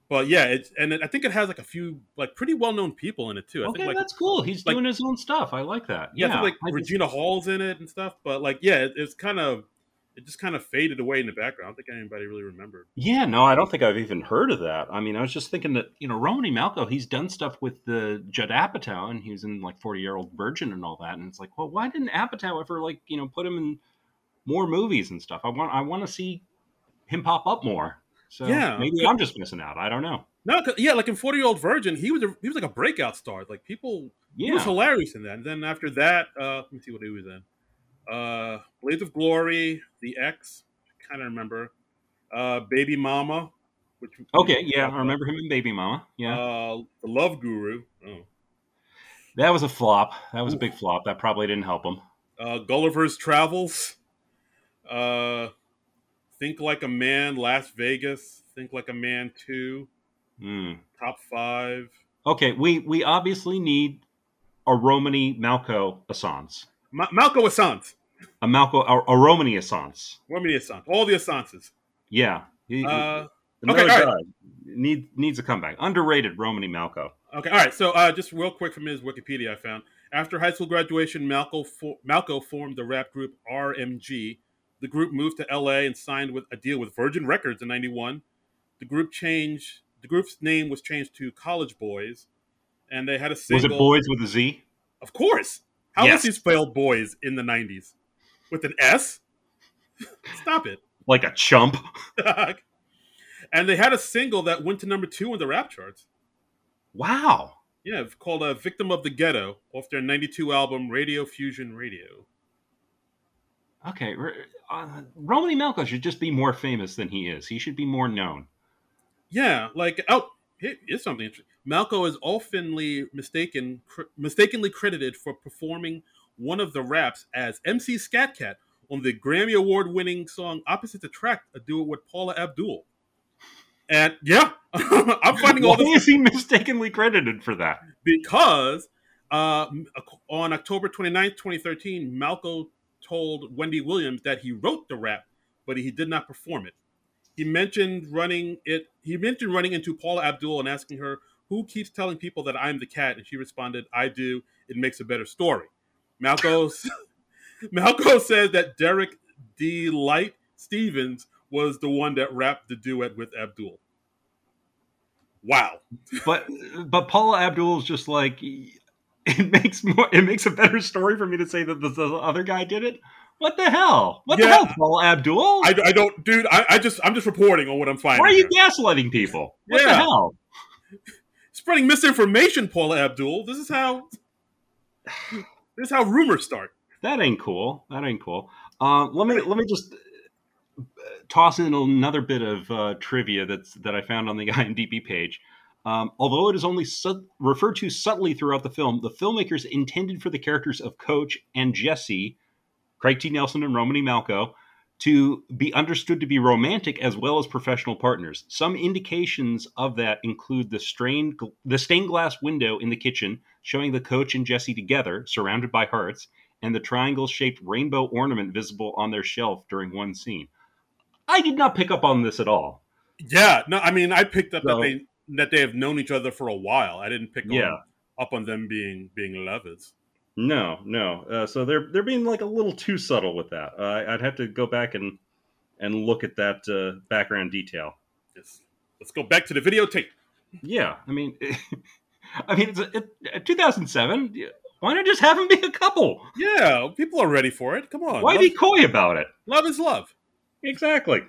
But yeah, it's and it, I think it has like a few like pretty well known people in it too. I okay, think like that's cool. He's like- doing his own stuff. I like that. yeah, Yeah, think like I just- Regina Hall's in it and stuff. But like yeah, it, it's kind of it just kind of faded away in the background. I don't think anybody really remembered. Yeah, no, I don't think I've even heard of that. I mean, I was just thinking that you know Romany Malco, he's done stuff with the Judd Apatow, and he was in like Forty Year Old Virgin and all that. And it's like, well, why didn't Apatow ever like you know put him in more movies and stuff? I want I want to see him pop up more. So Yeah. maybe I'm just missing out. I don't know. No, yeah, like in Forty Year Old Virgin, he was a, he was like a breakout star. Like people, he was hilarious in that. And then after that, uh, let me see what he was in. Uh, Blades of Glory, The Ex, kind of remember. Uh, Baby Mama, which okay, yeah, I remember him in Baby Mama. Yeah, Uh, the Love Guru. Oh. that was a flop. That was a big flop. That probably didn't help him. Uh, Gulliver's Travels. Uh, Think Like a Man, Last Vegas. Think Like a Man Two. Hmm. Top five. Okay, we we obviously need a Romany Malco Assance. Ma- Malco Assant. A Malco a, a Romany Assance. What many Assant? All the Assances. Yeah. He, Uh, okay, all guy need, needs a comeback. Underrated Romany Malco. Okay, all right. So, uh, just real quick from his Wikipedia, I found after high school graduation, Malco Malco formed the rap group RMG. The group moved to LA and signed with a deal with Virgin Records in '91. The group changed. The group's name was changed to College Boys, and they had a single. Was it Boys with a Z? Of course. How Yes. was he spelled boys in the '90s? With an S? Stop it. Like a chump. and they had a single that went to number two in the rap charts. Wow. Yeah, called a Victim of the Ghetto off their 92 album Radio Fusion Radio. Okay. Uh, Romany Malco should just be more famous than he is. He should be more known. Yeah, like oh, here- here's something interesting. Malco is oftenly mistaken cr- mistakenly credited for performing one of the raps as MC Skat Kat on the Grammy Award winning song Opposite Attract, a duet with Paula Abdul. And yeah, I'm finding all Why this is he mistakenly credited for that? because uh, on October 29th, 2013, Malco told Wendy Williams that he wrote the rap, but he did not perform it. He mentioned running it. He mentioned running into Paula Abdul and asking her, "Who keeps telling people that I'm the cat?" And she responded, "I do. It makes a better story." Malco Malco says that Derek D. Light Stevens was the one that rapped the duet with Abdul. Wow. But but Paula Abdul is just like it makes more it makes a better story for me to say that the, the other guy did it. What the hell? What the hell, Paula Abdul? I, I don't, dude. I, I just, I'm just reporting on what I'm finding. Why are you here. gaslighting people? What the hell? spreading misinformation, Paula Abdul? This is how, this is how rumors start. That ain't cool. That ain't cool. Uh, let me let me just uh, toss in another bit of uh, trivia that's that I found on the IMDb page. Um, although it is only sub- referred to subtly throughout the film, the filmmakers intended for the characters of Coach and Jesse, Craig T. Nelson and Romany Malco, to be understood to be romantic as well as professional partners. Some indications of that include the strained, the stained glass window in the kitchen showing the Coach and Jesse together, surrounded by hearts, and the triangle-shaped rainbow ornament visible on their shelf during one scene. I did not pick up on this at all. Yeah, no, I mean, I picked up So- that they that they have known each other for a while. I didn't pick Yeah. on, up on them being being lovers. No, no. Uh, so they're they're being like a little too subtle with that. Uh, I'd have to go back and and look at that uh, background detail. Yes. Let's go back to the videotape. Yeah, I mean, I mean, it's a, it, 2007. Why not just have them be a couple? Yeah, people are ready for it. Come on, Why love, be coy about it? love is love. Exactly.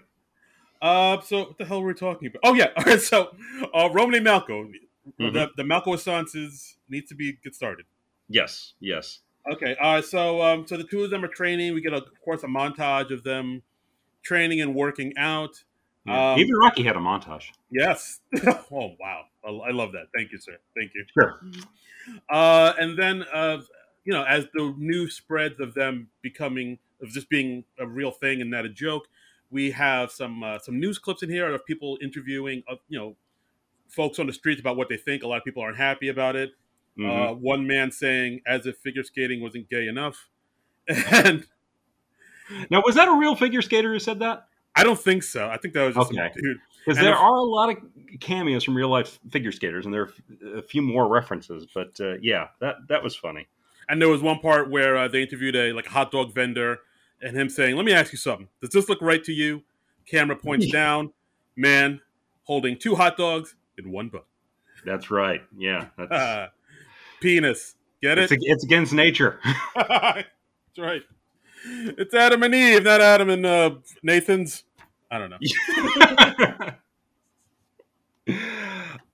Uh, so what the hell were we talking about? Oh yeah, all right. So, uh, Romany Malco, Mhm. the the Malco Assances need to be get started. Yes. Yes. Okay. Uh, so um, so the two of them are training. We get, a, of course, a montage of them training and working out. Yeah. Um, Even Rocky had a montage. Yes. oh wow, I, I love that. Thank you, sir. Thank you. Sure. Uh, and then, uh, you know, as the news spreads of them becoming of just being a real thing and not a joke, we have some uh, some news clips in here of people interviewing, uh, you know, folks on the streets about what they think. A lot of people aren't happy about it. Mhm. Uh, one man saying, "As if figure skating wasn't gay enough," and now, was that a real figure skater who said that? I don't think so. I think that was just Okay. some dude. Because there if- are a lot of cameos from real life figure skaters, and there are a few more references. But uh, yeah, that that was funny. And there was one part where uh, they interviewed a like hot dog vendor, and him saying, "Let me ask you something. Does this look right to you?" Camera points down. Man holding two hot dogs in one butt. That's right. Yeah, that's, penis. Get it's, it? it's against nature. That's right. It's Adam and Eve, not Adam and uh, Nathan's. I don't know.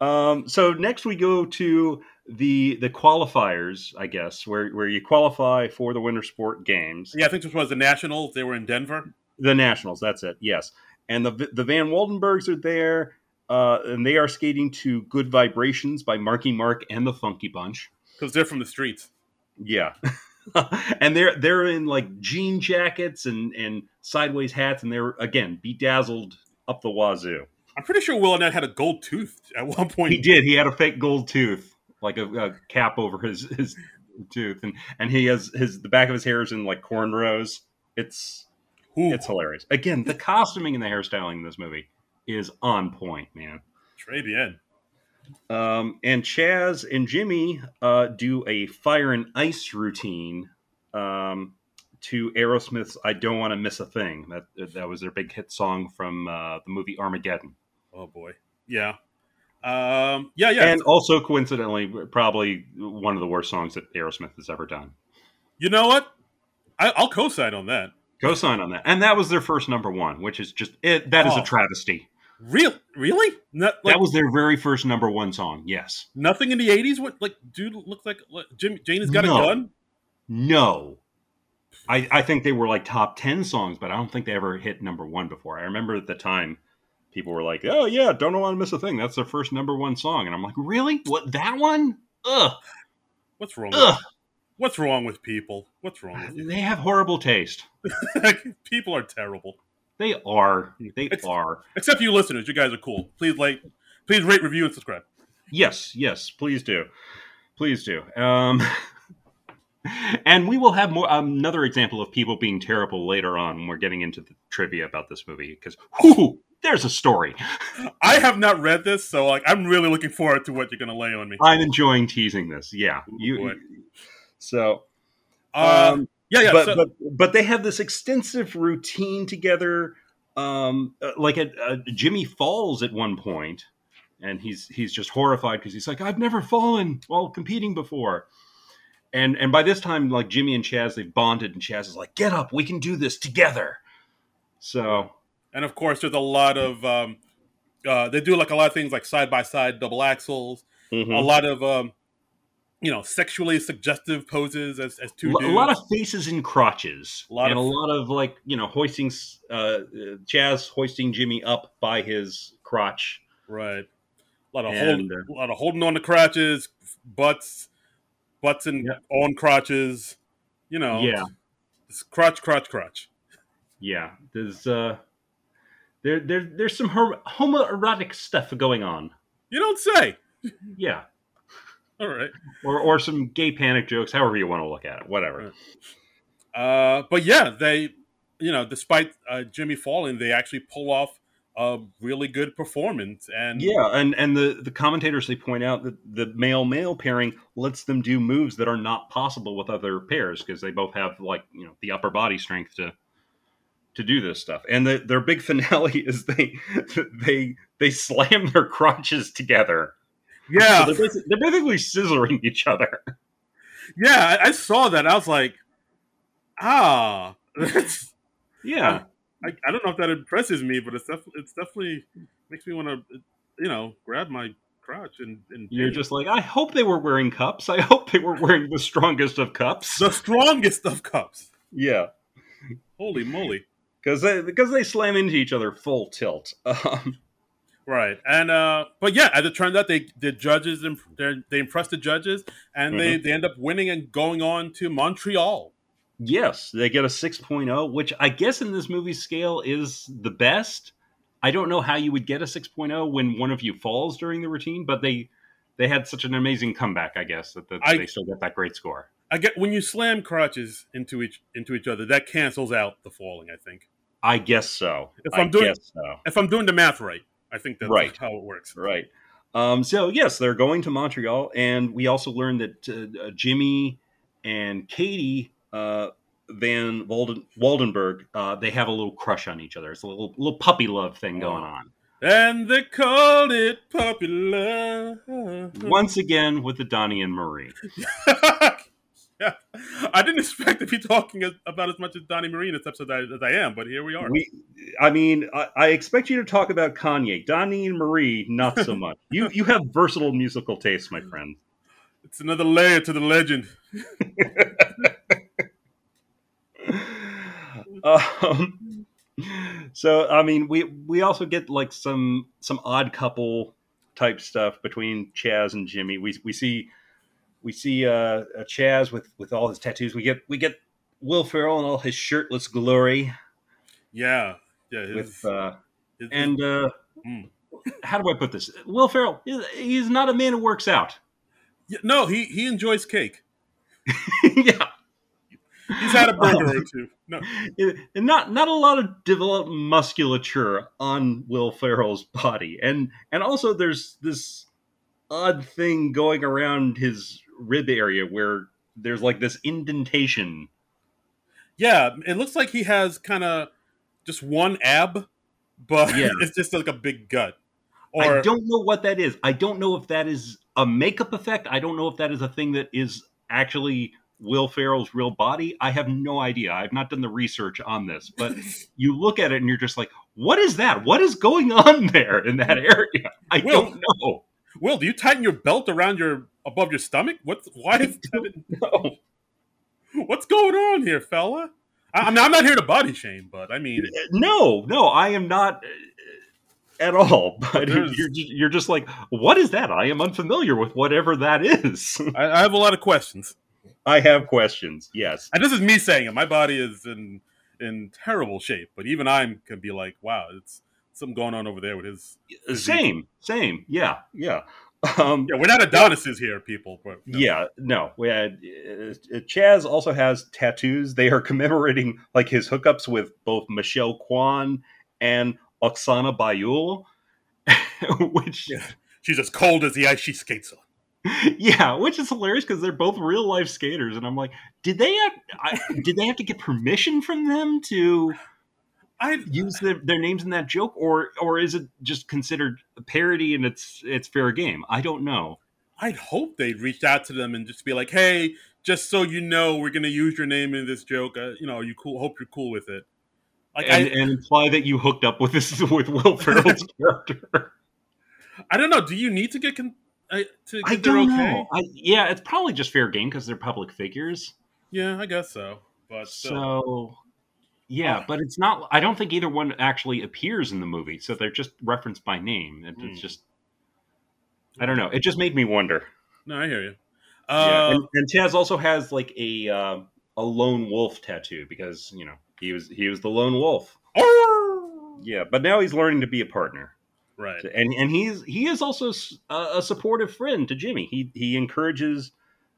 um, so next we go to the the qualifiers, I guess, where where you qualify for the winter sport games. Yeah, I think this was the Nationals. They were in Denver. The Nationals, that's it. Yes, and the the Van Waldenbergs are there, uh, and they are skating to "Good Vibrations" by Marky Mark and the Funky Bunch. because they're from the streets. Yeah, and they're they're in like jean jackets and and sideways hats, and they're again bedazzled up the wazoo. I'm pretty sure Will Arnett had a gold tooth at one point. He did. He had a fake gold tooth, like a, a cap over his his tooth, and and he has his the back of his hair is in like cornrows. It's Ooh, it's hilarious. Again, the costuming and the hairstyling in this movie is on point, man. Très bien. Um, and Chaz and Jimmy uh, do a fire and ice routine um, to Aerosmith's "I Don't Want to Miss a Thing." That that was their big hit song from uh, the movie Armageddon, Oh boy. Yeah. Um, yeah, yeah. and also coincidentally, probably one of the worst songs that Aerosmith has ever done. you know what? I, I'll co-sign on that. Co-sign on that, and that was their first number one, which is just it. That is Oh. a travesty. Real, really? Not, like, that was their very first number one song. Yes. nothing in the '80s. What like dude looks like? like Jim Jane has got No. a gun. No. I, I think they were like top 10 songs, but I don't think they ever hit number one before. I remember at the time, people were like, oh, yeah, Don't Want to Miss a Thing. That's their first number one song. And I'm like, really? What, that one? Ugh. What's wrong? Ugh. What's wrong with people? What's wrong with you? They have horrible taste. people are terrible. They are. They Ex- are. Except you listeners, you guys are cool. Please like, please rate, review, and subscribe. Yes, yes, please do. Please do. Um, and we will have more another example of people being terrible later on when we're getting into the trivia about this movie because whoo, there's a story. I have not read this, so like I'm really looking forward to what you're gonna lay on me. I'm enjoying teasing this. Yeah, you. boy. So, Uh, um, yeah, yeah. but, so- but but they have this extensive routine together. Um, uh, like at uh, Jimmy falls at one point, and he's he's just horrified because he's like, "I've never fallen while competing before." And and by this time, like Jimmy and Chaz, they've bonded, and Chaz is like, "Get up, we can do this together." So and of course, there's a lot of um, uh, they do like a lot of things like side by side double axels, mhm. a lot of um, you know sexually suggestive poses as as two a lot of faces and crotches, A lot and of- a lot of like you know hoisting uh, uh, Chaz hoisting Jimmy up by his crotch. right, a lot of And, hold, a lot of holding on to crotches, butts, butts and Yeah. on crotches. You know, Yeah, it's crotch, crotch, crotch. yeah. There's uh, there there there's some hom- homoerotic stuff going on. You don't say. Yeah, All right. or or some gay panic jokes, however you want to look at it. Whatever. Uh, but yeah, they, you know, despite uh, Jimmy falling, they actually pull off a really good performance. And Yeah, and and the the commentators they point out that the male male pairing lets them do moves that are not possible with other pairs because they both have like you know the upper body strength to to do this stuff. And the, their big finale is they they they slam their crotches together. yeah, So they're, basi- they're basically scissoring each other. yeah, I, I saw that. I was like, ah, that's, Yeah, I, I don't know if that impresses me, but it's def- it's definitely makes me want to, you know, grab my crotch and, and you're just like I hope they were wearing cups. I hope they were wearing the strongest of cups. the strongest of cups. Yeah. Holy moly! Because they because they slam into each other full tilt. Um, Right, and uh, but yeah, as it turned out, they the judges they impressed the judges, and they they end up winning and going on to Montreal. Yes, they get a 6.0, which I guess in this movie scale is the best. I don't know how you would get a 6.0 when one of you falls during the routine, but they they had such an amazing comeback, I guess, that, that I- they still get that great score. I get when you slam crotches into each into each other, that cancels out the falling. I think I guess so. If I I'm doing- guess so. if I'm doing the math right, I think that's Right. how it works. Right. Um, so yes, they're going to Montreal, and we also learned that uh, uh, Jimmy and Katie uh, Van Walden- Waldenberg uh, they have a little crush on each other. It's a little little puppy love thing going Oh. on. And they called it puppy love. Once again with the Donnie and Marie. yeah, I didn't expect to be talking about as much as Donnie Marie in this episode as, as I am, but here we are. We, I mean, I, I expect you to talk about Kanye, Donnie and Marie, not so much. you you have versatile musical tastes, my friend. it's another layer to the legend. um, so I mean, we we also get like some some odd couple type stuff between Chaz and Jimmy. We we see we see uh, uh Chaz with with all his tattoos. We get we get Will Ferrell and all his shirtless glory Yeah, yeah. His, with uh, his- and uh, Mm. how do I put this? Will Ferrell, he's- he's not a man who works out. Yeah, no, he he enjoys cake. yeah, He's had a burger or two. No, and not not a lot of developed musculature on Will Ferrell's body, and and also there's this odd thing going around his rib area where there's like this indentation. yeah, it looks like he has kind of just one ab, but Yeah. it's just like a big gut. I don't know what that is. I don't know if that is a makeup effect. I don't know if that is a thing that is actually Will Ferrell's real body. I have no idea. I've not done the research on this, but you look at it and you're just like, what is that? What is going on there in that area? I Will- don't know. Will, do you tighten your belt around your above your stomach? What's why is? No. What's going on here, fella? I, I mean, I'm not here to body shame, but I mean, No, no, I am not uh, at all. But There's- you're, you're just like, what is that? I am unfamiliar with whatever that is. I, I have a lot of questions. I have questions. Yes, and this is me saying it. My body is in in terrible shape, but even I can be like, wow, it's something going on over there with his. same, same. Yeah, yeah. Um, yeah, we're not Adonises here, people. But no. Yeah, no. We had, uh, Chaz also has tattoos. They are commemorating like his hookups with both Michelle Kwan and Oksana Bayul, which yeah. she's as cold as the ice she skates on. Yeah, which is hilarious because they're both real life skaters, and I'm like, did they have I, did they have to get permission from them to I use their, their names in that joke, or or is it just considered a parody and it's it's fair game? I don't know. I'd hope they'd reach out to them and just be like, "Hey, just so you know, we're going to use your name in this joke. Uh, you know, you cool? Hope you're cool with it." Like, and, I, and imply that you hooked up with this with Will Ferrell's character. I don't know. Do you need to get con- uh, to I don't okay? know. I, yeah, it's probably just fair game because they're public figures. Yeah, I guess so. But still. so yeah, but it's not. I don't think either one actually appears in the movie, so they're just referenced by name. It, mm. It's just. I don't know. It just made me wonder. No, I hear you. Uh, yeah, and, and Chaz also has like a uh, a lone wolf tattoo because you know he was he was the lone wolf. Oh! Yeah, but now he's learning to be a partner. Right. And and he's he is also a, a supportive friend to Jimmy. He he encourages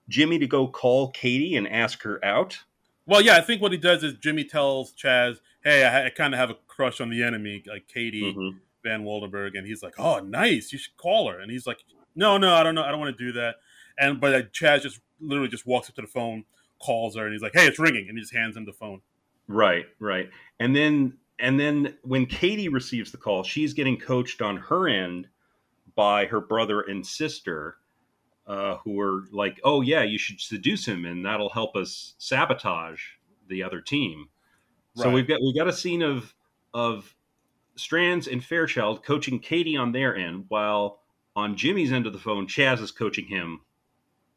Jimmy to go call Katie and ask her out. Well, yeah, I think what he does is Jimmy tells Chaz, "Hey, I, I kind of have a crush on the enemy, like Katie mm-hmm. Van Waldenberg," and he's like, "Oh, nice, you should call her." And he's like, "No, no, I don't know, I don't want to do that." And but uh, Chaz just literally just walks up to the phone, calls her, and he's like, "Hey, it's ringing," and he just hands him the phone. Right, right, and then and then when Katie receives the call, she's getting coached on her end by her brother and sister, uh, who are like, "Oh yeah, you should seduce him, and that'll help us sabotage the other team." Right. So we've got we've got a scene of of Stranz and Fairchild coaching Katie on their end, while on Jimmy's end of the phone, Chaz is coaching him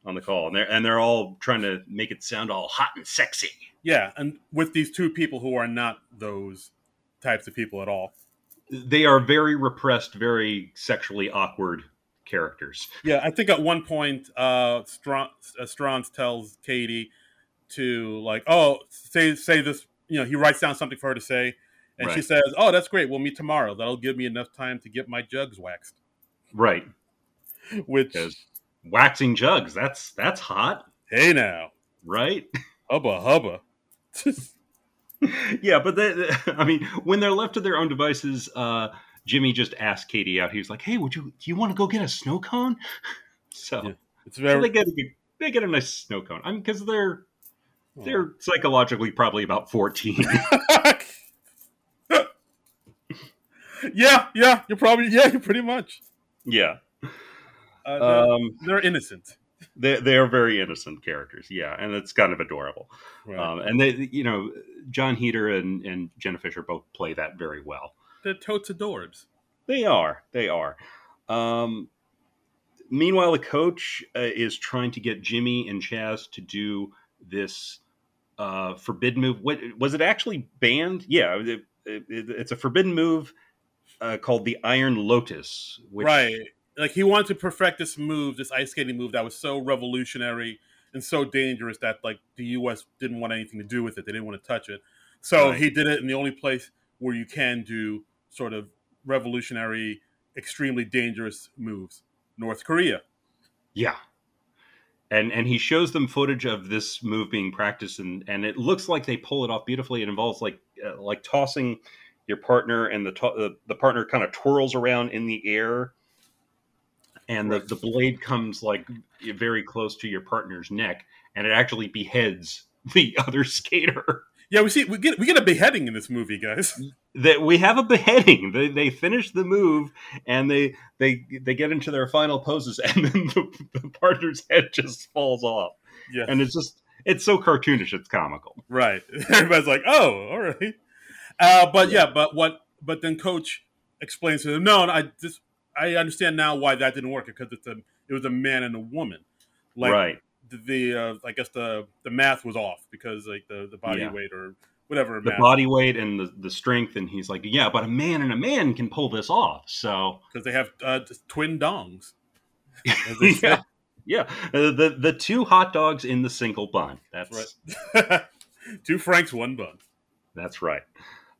on the call, and they're and they're all trying to make it sound all hot and sexy. Yeah, and with these two people who are not those types of people at all. They are very repressed, very sexually awkward characters. Yeah, I think at one point, uh, Stranz, uh, tells Katie to like, oh, say say this. You know, he writes down something for her to say, and right. she says, "Oh, that's great. We'll meet tomorrow. That'll give me enough time to get my jugs waxed." Right. Which waxing jugs. That's that's hot. Hey now. Right. Hubba hubba. yeah, but they, I mean, when they're left to their own devices, uh, Jimmy just asked Katie out. He was like, "Hey, would you do you want to go get a snow cone?" So, yeah, it's very so they get a, they get a nice snow cone. I mean, because they're they're psychologically probably about fourteen. yeah, yeah, you're probably yeah, you're pretty much. Yeah, uh, they're, um, they're innocent they they are very innocent characters, yeah, and it's kind of adorable. Right. Um, and they, you know, Jon Heder and and Jenna Fischer both play that very well. They're totes adorbs. They are. They are. Um, meanwhile, the coach uh, is trying to get Jimmy and Chaz to do this uh, forbidden move. What was it actually banned? Yeah, it, it, it's a forbidden move uh, called the Iron Lotus. Which, right like he wanted to perfect this move, this ice skating move that was so revolutionary and so dangerous that like the U.S. didn't want anything to do with it. They didn't want to touch it. So right. he did it in the only place where you can do sort of revolutionary, extremely dangerous moves, North Korea. Yeah. And and he shows them footage of this move being practiced, and and it looks like they pull it off beautifully. It involves like uh, like tossing your partner, and the to- the, the partner kind of twirls around in the air and the, the blade comes like very close to your partner's neck and it actually beheads the other skater yeah we see we get we get a beheading in this movie guys. That we have a beheading. They, they finish the move and they they they get into their final poses and then the, the partner's head just falls off. Yeah and it's just it's so cartoonish it's comical. Right. Everybody's like oh all right. Uh, but yeah. yeah. but what but then coach explains to them no i just I understand now why that didn't work because it's a it was a man and a woman. Like right. The, uh, I guess the the math was off because like the the body yeah. weight or whatever the body weight and the, the strength and he's like yeah but a man and a man can pull this off so because they have uh, twin dongs yeah Yeah, uh, the the two hot dogs in the single bun. That's right. two franks, one bun. That's right.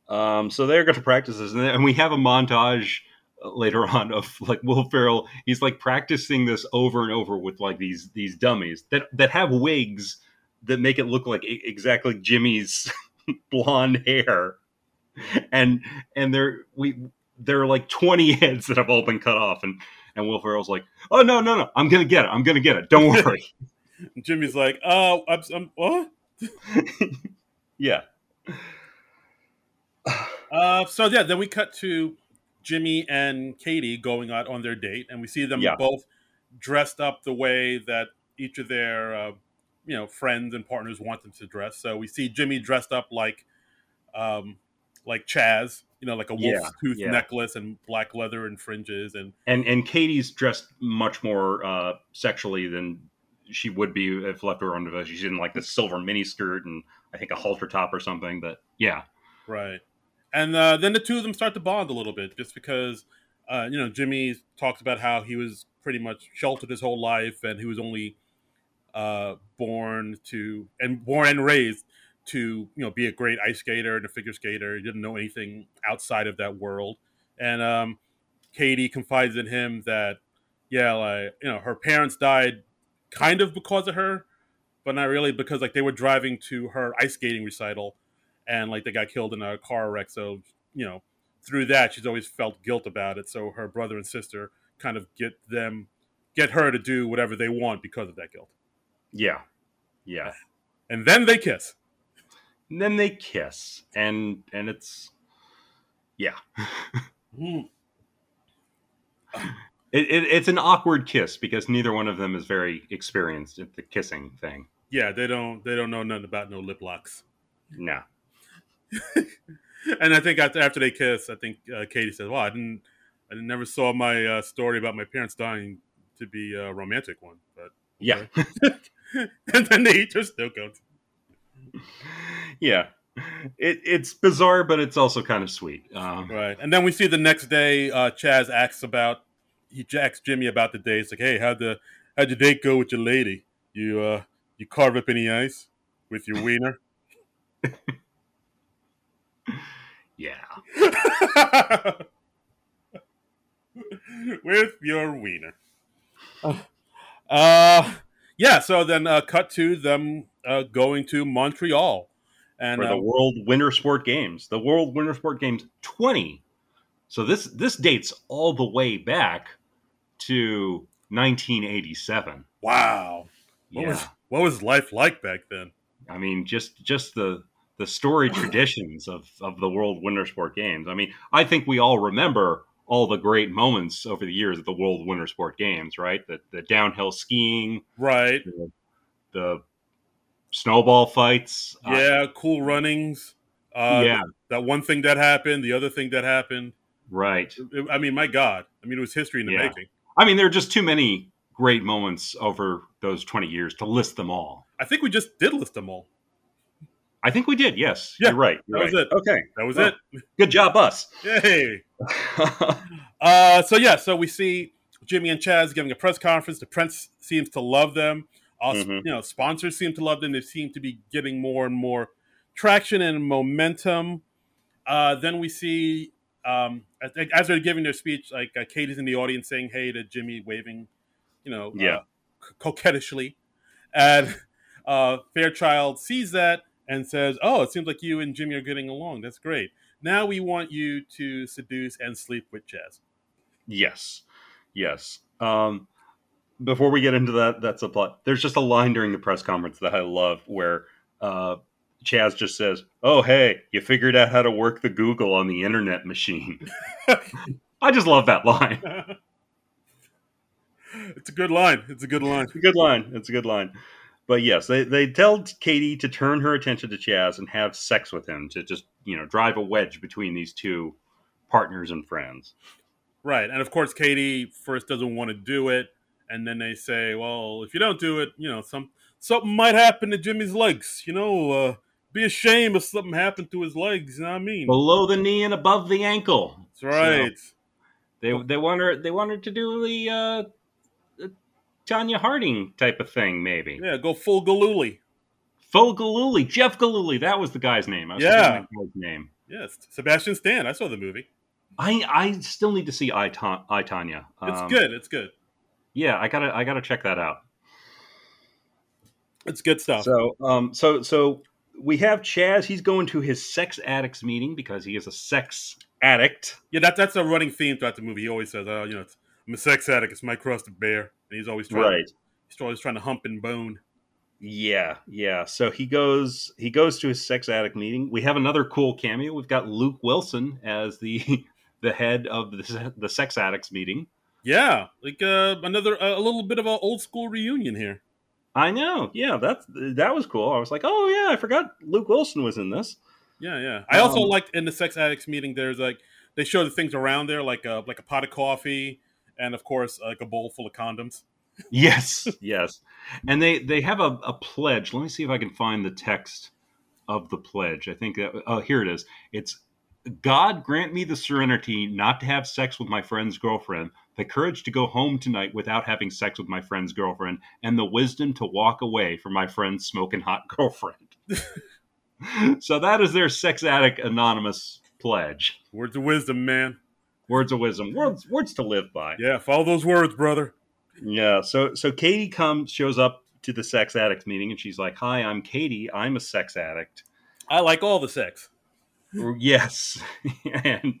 Um, so they're going to practice this, and we have a montage later on of like Will Ferrell. He's like practicing this over and over with like these these dummies that that have wigs that make it look like exactly Jimmy's blonde hair, and and they're we there are like twenty heads that have all been cut off, and and Will Ferrell's like, oh no no no, I'm gonna get it, I'm gonna get it, don't worry. Jimmy's like, oh, I'm, I'm what? yeah. Uh, so yeah, then we cut to Jimmy and Katie going out on their date, and we see them yeah. both dressed up the way that each of their uh, you know friends and partners want them to dress. So we see Jimmy dressed up like um, like Chaz, you know, like a wolf's yeah, tooth yeah. necklace and black leather and fringes, and and and Katie's dressed much more uh, sexually than she would be if left her on She's in like this silver mini skirt and I think a halter top or something. But yeah, right. And uh, then the two of them start to bond a little bit, just because uh, you know Jimmy talks about how he was pretty much sheltered his whole life, and he was only uh, born to and born and raised to you know be a great ice skater and a figure skater. He didn't know anything outside of that world. And um, Katie confides in him that yeah, like you know her parents died kind of because of her, but not really because like they were driving to her ice skating recital and like they got killed in a car wreck. So you know through that she's always felt guilt about it. So her brother and sister kind of get them get her to do whatever they want because of that guilt. Yeah. Yeah. And then they kiss. And then they kiss. And and it's yeah. mm. it, it, it's an awkward kiss because neither one of them is very experienced at the kissing thing. Yeah, they don't they don't know nothing about no lip locks. No. and I think after, after they kiss, I think uh, Katie says, "Well, I didn't, I never saw my uh, story about my parents dying to be a romantic one." But yeah, and then they eat their snow cones. Yeah, it, it's bizarre, but it's also kind of sweet. Um, right, and then we see the next day. Uh, Chaz asks about he asks Jimmy about the day. It's like, "Hey, how'd the how'd your date go with your lady? You uh, you carve up any ice with your wiener?" yeah. with your wiener. Uh, yeah, so then uh, cut to them uh, going to Montreal and for the uh, World Winter Sport Games. The World Winter Sport Games 20. So this this dates all the way back to 1987. Wow. What yeah. was what was life like back then? I mean, just just the the story traditions of of the World Winter Sport Games. I mean, I think we all remember all the great moments over the years of the World Winter Sport Games, right? The the downhill skiing, right? The, the snowball fights, uh, yeah, uh, cool runnings. Uh, yeah, that one thing that happened, the other thing that happened, right? I mean, my God, I mean, it was history in the yeah. making. I mean, there are just too many great moments over those twenty years to list them all. I think we just did list them all. I think we did. Yes, yeah, you're right. You're that right. was it. Okay, that was well, it. Good job, us. Yay. uh, so yeah, so we see Jimmy and Chaz giving a press conference. The prince seems to love them. Also, mm-hmm. you know, sponsors seem to love them. They seem to be getting more and more traction and momentum. Uh, then we see um, as they're giving their speech, like uh, Katie's in the audience saying "Hey" to Jimmy, waving, you know, yeah, uh, coquettishly, and uh, Fairchild sees that and says, "Oh, it seems like you and Jimmy are getting along. That's great. Now we want you to seduce and sleep with Chaz." Yes, yes. Um, before we get into that, that's a plot. There's just a line during the press conference that I love where uh, Chaz just says, "Oh, hey, you figured out how to work the Google on the internet machine." I just love that line. it's a good line. It's a good line. It's a good line. It's a good line but yes, they, they tell Katie to turn her attention to Chaz and have sex with him to just, you know, drive a wedge between these two partners and friends. Right. And of course, Katie first doesn't want to do it. And then they say, well, if you don't do it, you know, some something might happen to Jimmy's legs. You know, uh, be a shame if something happened to his legs. You know what I mean? Below the knee and above the ankle. That's right. So they they want her they want her to do the uh, Tonya Harding type of thing, maybe. Yeah, go full Gillooly. Full Gillooly, Jeff Gillooly, that was the guy's name. I was Yeah. forgetting guy's name. Yes, Sebastian Stan. I saw the movie. I I still need to see I, Ta- I Tonya. It's Um, good. It's good. Yeah, I gotta I gotta check that out. It's good stuff. So um so so we have Chaz. He's going to his sex addicts meeting because he is a sex addict. yeah, that that's a running theme throughout the movie. He always says, "Oh, you know, it's, I'm a sex addict. It's my cross to bear," and he's always trying. Right, He's always trying to hump and bone. Yeah, yeah. So he goes he goes to his sex addict meeting. We have another cool cameo. We've got Luke Wilson as the the head of the, the sex addicts meeting. Yeah, like uh, another a little bit of an old school reunion here. I know. Yeah, that's that was cool. I was like, "Oh yeah, I forgot Luke Wilson was in this." Yeah, yeah. I also Um, liked in the sex addicts meeting. There's like they show the things around there, like a like a pot of coffee, and of course like a bowl full of condoms. Yes, yes. And they they have a, a pledge. Let me see if I can find the text of the pledge. I think that oh here it is. It's God grant me the serenity not to have sex with my friend's girlfriend, the courage to go home tonight without having sex with my friend's girlfriend, and the wisdom to walk away from my friend's smoking hot girlfriend. so that is their sex addict anonymous pledge. Words of wisdom, man. Words of wisdom, words words to live by. Yeah, follow those words, brother. Yeah. So so Katie comes shows up to the sex addict meeting and she's like, "Hi, I'm Katie. I'm a sex addict." I like all the sex. yes. and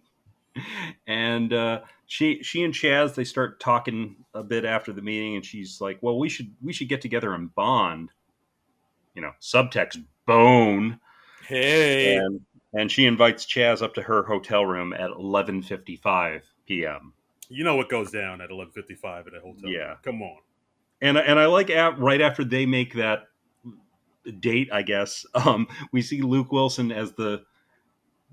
and uh, she she and Chaz they start talking a bit after the meeting and she's like, "Well, we should we should get together and bond." You know, subtext bone. Hey, And and she invites Chaz up to her hotel room at 11:55 p.m. you know what goes down at 11:55 at a hotel? Yeah. come on. and and I like at, right after they make that date, I guess um, we see Luke Wilson as the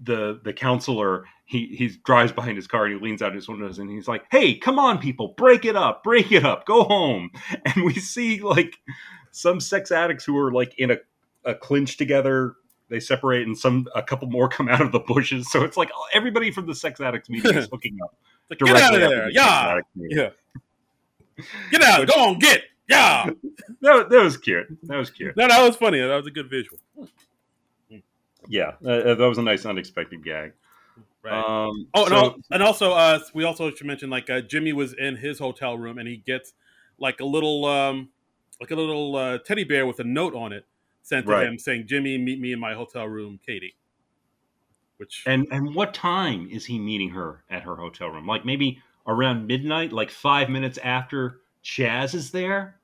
the the counselor. He he drives behind his car and he leans out his windows and he's like, "Hey, come on, people, break it up, break it up, go home." And we see like some sex addicts who are like in a, a clinch together. They separate and some a couple more come out of the bushes. So it's like everybody from the sex addicts meeting is hooking up. Like, get out of there, the yeah, yeah. Get out, go on, get, yeah. That, that was cute. That was cute. No, that was funny. That was a good visual. Yeah, uh, that was a nice unexpected gag. Right. Um, Oh, and, so- and also, uh, we also should mention like uh, Jimmy was in his hotel room, and he gets like a little, um, like a little uh, teddy bear with a note on it sent to Right. him saying, "Jimmy, meet me in my hotel room, Katie." Which and and what time is he meeting her at her hotel room? Like maybe around midnight, like five minutes after Chaz is there.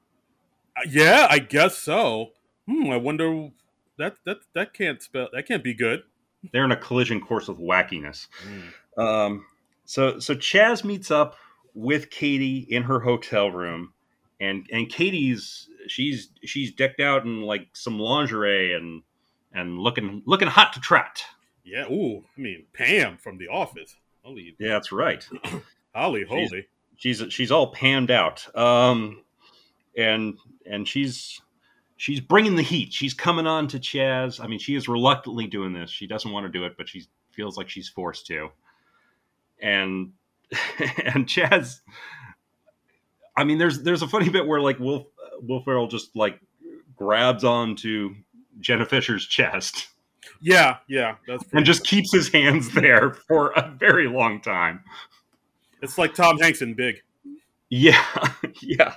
uh, yeah, I guess so. Hmm, I wonder that that that can't spell that can't be good. They're in a collision course with wackiness. Hmm. Um, so so Chaz meets up with Katie in her hotel room, and and Katie's she's she's decked out in like some lingerie and and looking looking hot to trot. Yeah. Ooh, I mean Pam from The Office. Holy, Yeah, that's right. holy, holy. she's she's all panned out um and and she's she's bringing the heat she's coming on to chaz i mean she is reluctantly doing this she doesn't want to do it but she feels like she's forced to and and chaz i mean there's there's a funny bit where like will will ferrell just like grabs onto jenna fischer's chest Yeah, yeah. That's and just keeps his hands there for a very long time It's like Tom Hanks in Big. Yeah, yeah.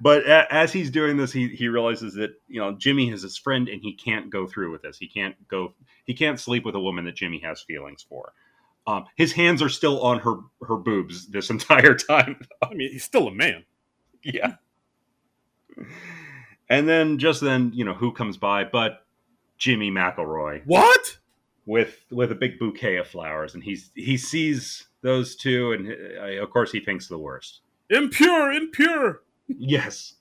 But a- as he's doing this, he he realizes that you know Jimmy is his friend, and he can't go through with this. He can't go. He can't sleep with a woman that Jimmy has feelings for. Um, his hands are still on her her boobs this entire time. I mean, he's still a man. yeah. And then just then, you know, who comes by but Jimmy McElroy What? with with a big bouquet of flowers, and he's he sees those two, and uh, of course he thinks the worst. Impure, impure. Yes.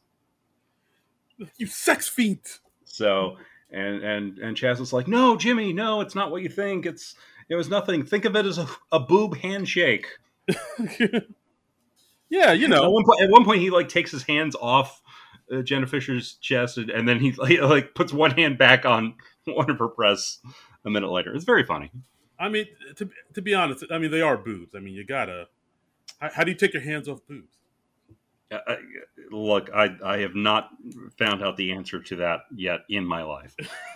You sex fiend. So and and and Chaz is like, "No, Jimmy, no, it's not what you think. It's it was nothing. Think of it as a, a boob handshake." yeah, you At know. one point, at one point, he like takes his hands off uh, Jenna Fischer's chest, and, then he like, like puts one hand back on one of her breasts. A minute later, it's very funny. I mean, to to be honest, I mean they are boobs. I mean, you gotta. How, how do you take your hands off boobs? Uh, look, I I have not found out the answer to that yet in my life.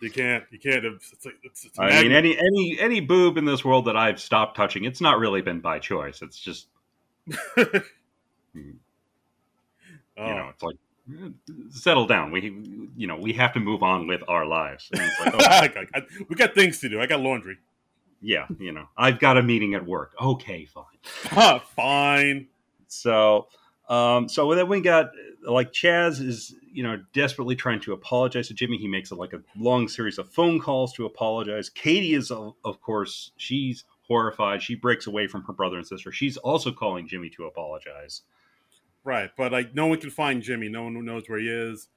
you can't. You can't. It's, it's, it's I mean, any any any boob in this world that I've stopped touching, it's not really been by choice. It's just, you oh. know, it's like settle down. We, you know, we have to move on with our lives. Like, okay. we got things to do. I got laundry yeah, you know, I've got a meeting at work. Okay, fine. fine. So, um, so then we got like Chaz is, you know, desperately trying to apologize to Jimmy. He makes a, like a long series of phone calls to apologize. Katie is, of course, she's horrified. She breaks away from her brother and sister. She's also calling Jimmy to apologize. Right, but like no one can find Jimmy. No one knows where he is,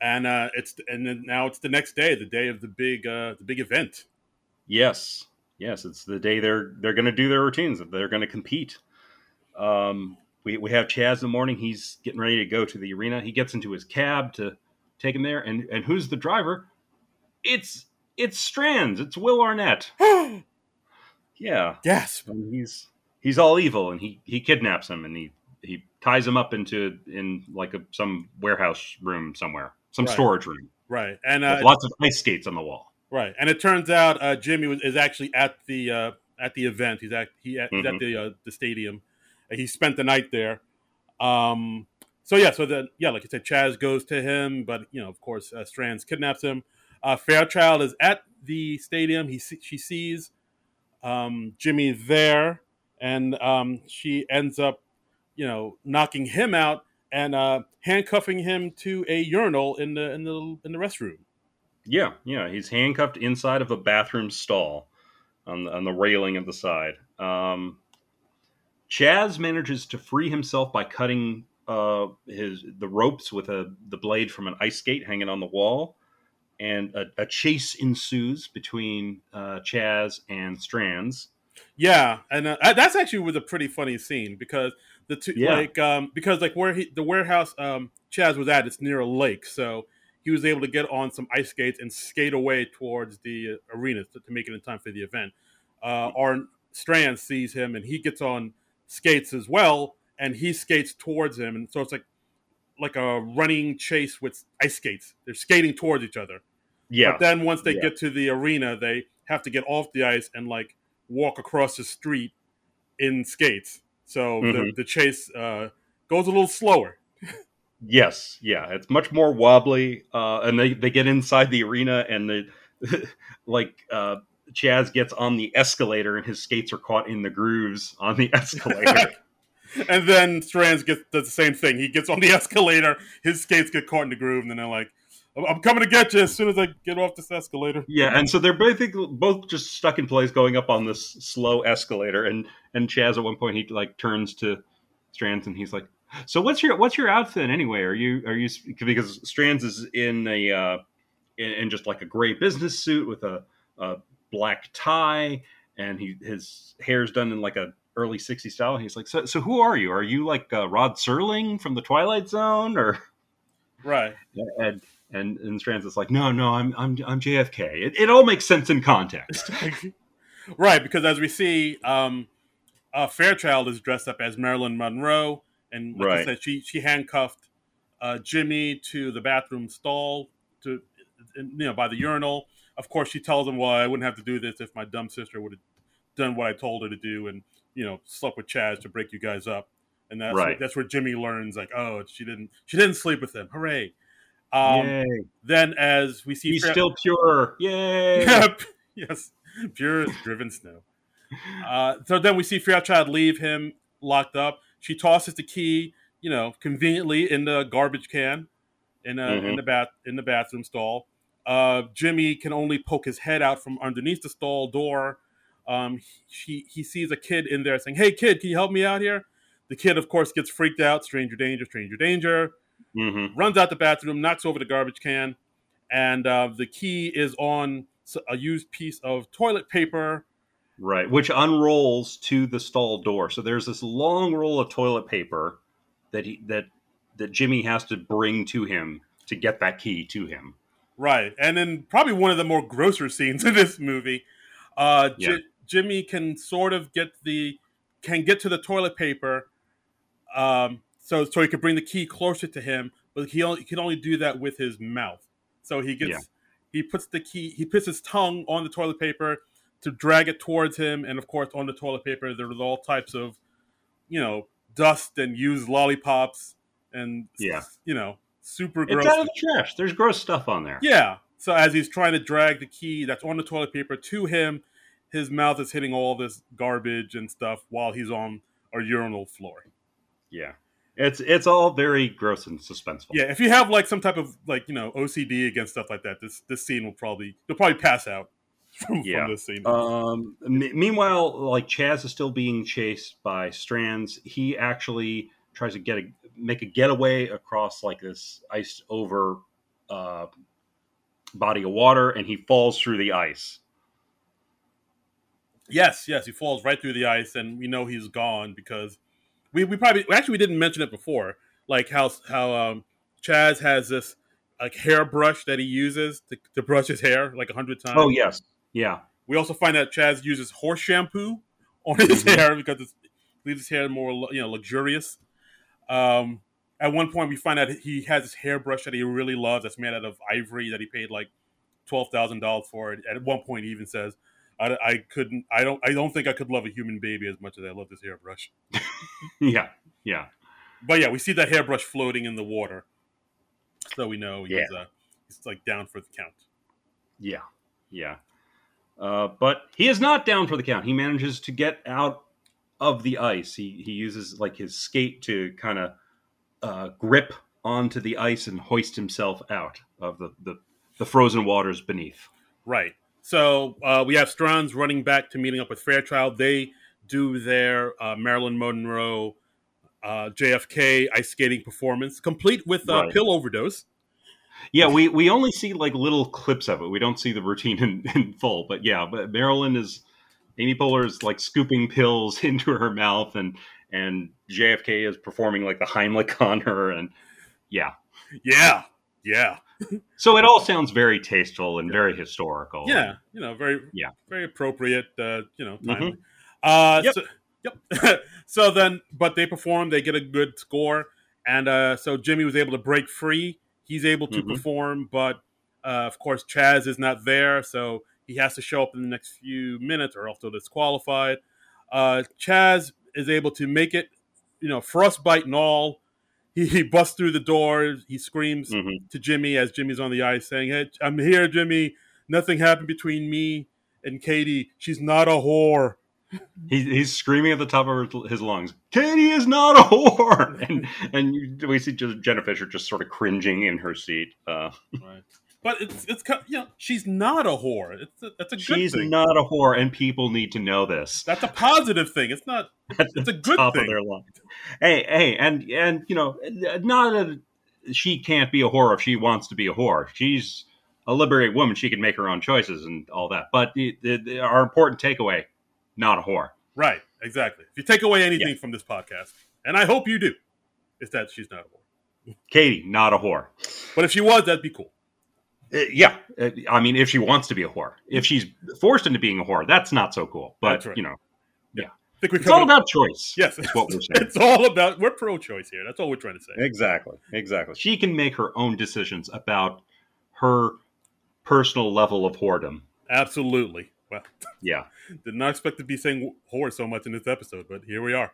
and uh, it's and then now it's the next day, the day of the big uh, the big event. Yes, yes, it's the day they're they're going to do their routines. They're going to compete. Um, we we have Chaz in the morning. He's getting ready to go to the arena. He gets into his cab to take him there, and and who's the driver? It's it's Stranz. It's Will Arnett. yeah. Yes. And he's he's all evil, and he he kidnaps him, and he he ties him up into in like a some warehouse room somewhere, some right. storage room. Right, and uh, lots of ice skates on the wall. Right, and it turns out uh, Jimmy was, is actually at the uh, at the event. He's at he at, mm-hmm. he's at the uh, the stadium. he spent the night there. Um, so yeah, so then yeah, like I said, Chaz goes to him, but you know, of course, uh, Stranz kidnaps him. Uh, Fairchild is at the stadium. He she sees um, Jimmy there, and um, she ends up, you know, knocking him out and uh, handcuffing him to a urinal in the in the in the restroom. Yeah, yeah, he's handcuffed inside of a bathroom stall on the, on the railing of the side. Um, Chaz manages to free himself by cutting uh, his the ropes with a the blade from an ice skate hanging on the wall, and a, a chase ensues between uh, Chaz and Stranz. Yeah, and uh, that's actually was a pretty funny scene because the two yeah. like um, because like where he the warehouse um, Chaz was at, it's near a lake, so he was able to get on some ice skates and skate away towards the arena to, to make it in time for the event. Uh, our Strand sees him and he gets on skates as well, and he skates towards him, and so it's like like a running chase with ice skates. They're skating towards each other. Yeah. But then once they yeah. get to the arena, they have to get off the ice and like walk across the street in skates. So mm-hmm. the, the chase uh, goes a little slower. Yes, yeah, it's much more wobbly, uh, and they, they get inside the arena, and the like uh, Chaz gets on the escalator, and his skates are caught in the grooves on the escalator. and then Stranz gets does the same thing. He gets on the escalator, his skates get caught in the groove, and then they're like, "I'm coming to get you as soon as I get off this escalator." Yeah, and so they're basically both just stuck in place, going up on this slow escalator, and and Chaz at one point he like turns to Stranz and he's like, so what's your what's your outfit anyway? Are you are you because Stranz is in a uh, in, in just like a gray business suit with a, a black tie and he his hair's done in like a early 60s style. He's like, so, so who are you? Are you like uh, Rod Serling from the Twilight Zone or right? And and and Stranz is like, no, no, I'm I'm I'm JFK. It, it all makes sense in context, right? Because as we see, um, uh, Fairchild is dressed up as Marilyn Monroe and like right. I said, she she handcuffed uh, Jimmy to the bathroom stall to you know by the urinal. Of course, she tells him, "Well, I wouldn't have to do this if my dumb sister would have done what I told her to do, and you know, slept with Chaz to break you guys up." And that's right. where, that's where Jimmy learns, like, oh, she didn't she didn't sleep with him. Hooray! Um, Then, as we see, he's Fra- still pure. Yay! yes, pure as driven snow. Uh, so then we see Fairchild leave him locked up. She tosses the key, you know, conveniently in the garbage can in, a, mm-hmm. in the bath in the bathroom stall. Uh, Jimmy can only poke his head out from underneath the stall door. Um, he he sees a kid in there saying, "Hey, kid, can you help me out here?" The kid, of course, gets freaked out. Stranger danger, stranger danger. Mm-hmm. Runs out the bathroom, knocks over the garbage can, and uh, the key is on a used piece of toilet paper Right, which unrolls to the stall door. So there's this long roll of toilet paper that he that that Jimmy has to bring to him to get that key to him. Right, and then probably one of the more grosser scenes in this movie, uh, yeah. J- Jimmy can sort of get the can get to the toilet paper, um, so so he could bring the key closer to him, but he, only, he can only do that with his mouth. So he gets Yeah. he puts the key he puts his tongue on the toilet paper to drag it towards him, and of course on the toilet paper there was all types of you know dust and used lollipops and Yeah. you know super gross. It's out of the trash. There's gross stuff on there. Yeah. So as he's trying to drag the key that's on the toilet paper to him, his mouth is hitting all this garbage and stuff while he's on a urinal floor. Yeah. It's it's all very gross and suspenseful. Yeah, if you have like some type of like you know OCD against stuff like that, this this scene will probably you'll probably pass out from, Yeah. from this scene. Um, me- meanwhile, like Chaz is still being chased by Stranz. He actually tries to get a make a getaway across like this iced over uh, body of water, and he falls through the ice. yes, yes, he falls right through the ice, and we know he's gone because we, we probably actually we didn't mention it before, like how how um, Chaz has this like hairbrush that he uses to, to brush his hair like a hundred times. Oh yes, yeah, We also find that Chaz uses horse shampoo on his Mhm. hair because it leaves his hair more, you know, luxurious. Um, at one point, we find out he has this hairbrush that he really loves that's made out of ivory that he paid like twelve thousand dollars for. it. At one point, he even says, I, "I couldn't, I don't, I don't think I could love a human baby as much as I love this hairbrush." yeah, yeah. But yeah, we see that hairbrush floating in the water, so we know he's, Yeah. uh, he's like down for the count. Yeah, yeah. Uh, but he is not down for the count. He manages to get out of the ice. He he uses like his skate to kind of uh, grip onto the ice and hoist himself out of the the, the frozen waters beneath. Right. So uh, we have Stranz running back to meeting up with Fairchild. They do their uh, Marilyn Monroe, uh, JFK ice skating performance, complete with uh, Right. pill overdose. Yeah, we we only see like little clips of it. We don't see the routine in, in full. But yeah, but Marilyn is Amy Poehler is like scooping pills into her mouth, and and JFK is performing like the Heimlich on her, and yeah. Yeah. Yeah. So it all sounds very tasteful and very historical. Yeah. You know, very, Yeah. very appropriate, uh, you know, timely. Mhm. Uh, Yep. So, yep. so then, but they perform, they get a good score. And uh, so Jimmy was able to break free. He's able to Mhm. perform, but uh, of course, Chaz is not there. So he has to show up in the next few minutes or else disqualified. Uh, Chaz is able to make it, you know, frostbite and all. He, he busts through the door. He screams Mhm. to Jimmy as Jimmy's on the ice, saying, "Hey, I'm here, Jimmy. Nothing happened between me and Katie. She's not a whore." He, he's screaming at the top of his lungs, Katie is not a whore! And, and we see just Jenna Fischer just sort of cringing in her seat. Uh, Right. But it's it's you know she's not a whore. It's a, that's a good she's thing. not a whore, and people need to know this. that's a positive thing. It's not. At It's a good top thing. of their lungs. Hey, hey, and and you know, not a she can't be a whore if she wants to be a whore. She's a liberated woman; she can make her own choices and all that. But the, the, the- our important takeaway: not a whore. Right. Exactly. If you take away anything from this podcast, and I hope you do, is that she's not a whore. Katie, not a whore. But if she was, that'd be cool. Uh, yeah, uh, I mean, if she wants to be a whore, if she's forced into being a whore, that's not so cool. But right. you know, we it's all about choice. yes, is what we're saying. it's all about. We're pro-choice here. That's all we're trying to say. Exactly, exactly. She can make her own decisions about her personal level of whoredom. Absolutely. Well, Yeah, did not expect to be saying whore so much in this episode, but here we are.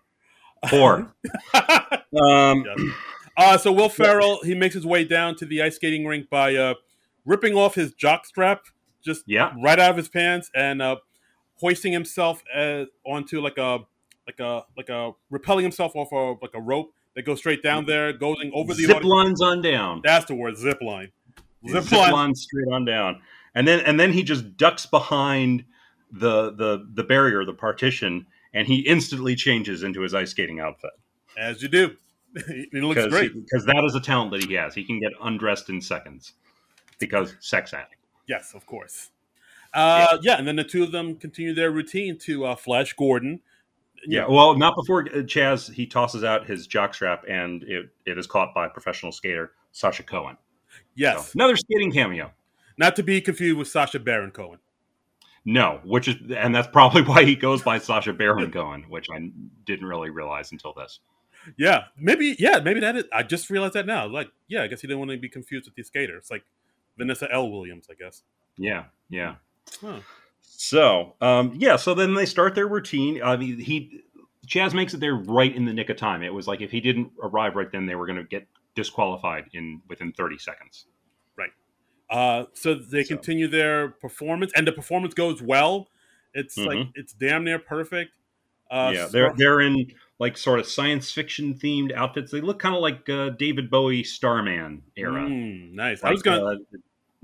whore. um, Yes. Uh, so Will Ferrell he makes his way down to the ice skating rink by uh, ripping off his jock strap just Yeah. right out of his pants and uh, hoisting himself uh, onto like a like a like a repelling himself off of like a rope that goes straight down there, going over the zip lines on down. That's the word, zip line. Zip, Zip line. lines straight on down, and then and then he just ducks behind the the the barrier, the partition, and he instantly changes into his ice skating outfit. as you do. he looks great. because that is a talent that he has. He can get undressed in seconds because sex addict. Yes, of course. Uh, yeah. and then the two of them continue their routine to uh, Flash Gordon. Yeah, well, not before uh, Chaz he tosses out his jockstrap and it, it is caught by professional skater Sasha Cohen. Yes, So, another skating cameo. not to be confused with Sacha Baron Cohen. No, which is, and that's probably why he goes by Sacha Baron Cohen, which I didn't really realize until this. Yeah, maybe. Yeah, maybe that is. I just realized that now. Like, yeah, I guess he didn't want to be confused with the skater. It's like Vanessa L. Williams, I guess. Yeah, yeah. Huh. So, um, yeah, so then they start their routine. I mean, he Chaz makes it there right in the nick of time. It was like if he didn't arrive right then, they were going to get disqualified in within 30 seconds. Right. Uh, so they So- continue their performance, and the performance goes well. It's like Mhm. it's damn near perfect. Uh, yeah, they're they're in like sort of science fiction themed outfits. They look kind of like uh, David Bowie Starman era. Mm, nice. I was gonna, uh,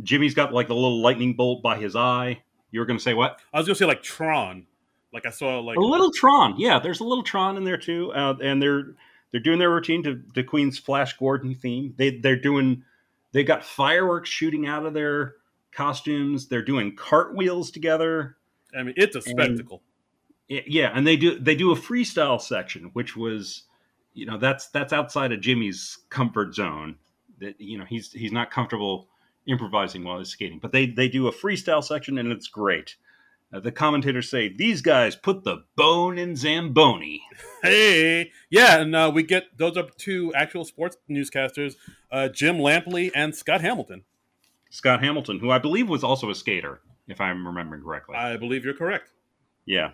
Jimmy's got like the little lightning bolt by his eye. You were going to say what? I was gonna say like Tron. Like I saw like a little Tron. Yeah, there's a little Tron in there too, uh, and they're they're doing their routine to the Queen's Flash Gordon theme. They they're doing they got fireworks shooting out of their costumes. They're doing cartwheels together. I mean, it's a spectacle. Y- Yeah, and they do they do a freestyle section, which was, you know, that's that's outside of Jimmy's comfort zone. That you know he's he's not comfortable improvising while he's skating, but they they do a freestyle section and it's great. Uh, the commentators say these guys put the bone in Zamboni. Hey, yeah, and uh, we get those are two actual sports newscasters, uh, Jim Lampley and Scott Hamilton. Scott Hamilton, who I believe was also a skater, if I'm remembering correctly. I believe you're correct. yeah,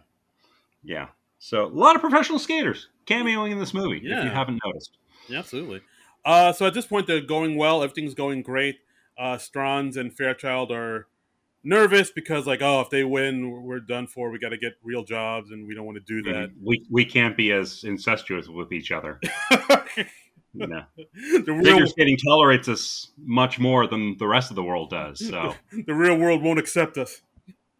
yeah. So a lot of professional skaters cameoing in this movie. If Yeah. you haven't noticed. Yeah, absolutely. Uh, so at this point, they're going well. Everything's going great. Uh, Stranz and Fairchild are nervous because, like, oh, if they win, we're done for. We got to get real jobs, and we don't want to do that. We we can't be as incestuous with each other. You know. the real, figure skating tolerates us much more than the rest of the world does. So the real world won't accept us.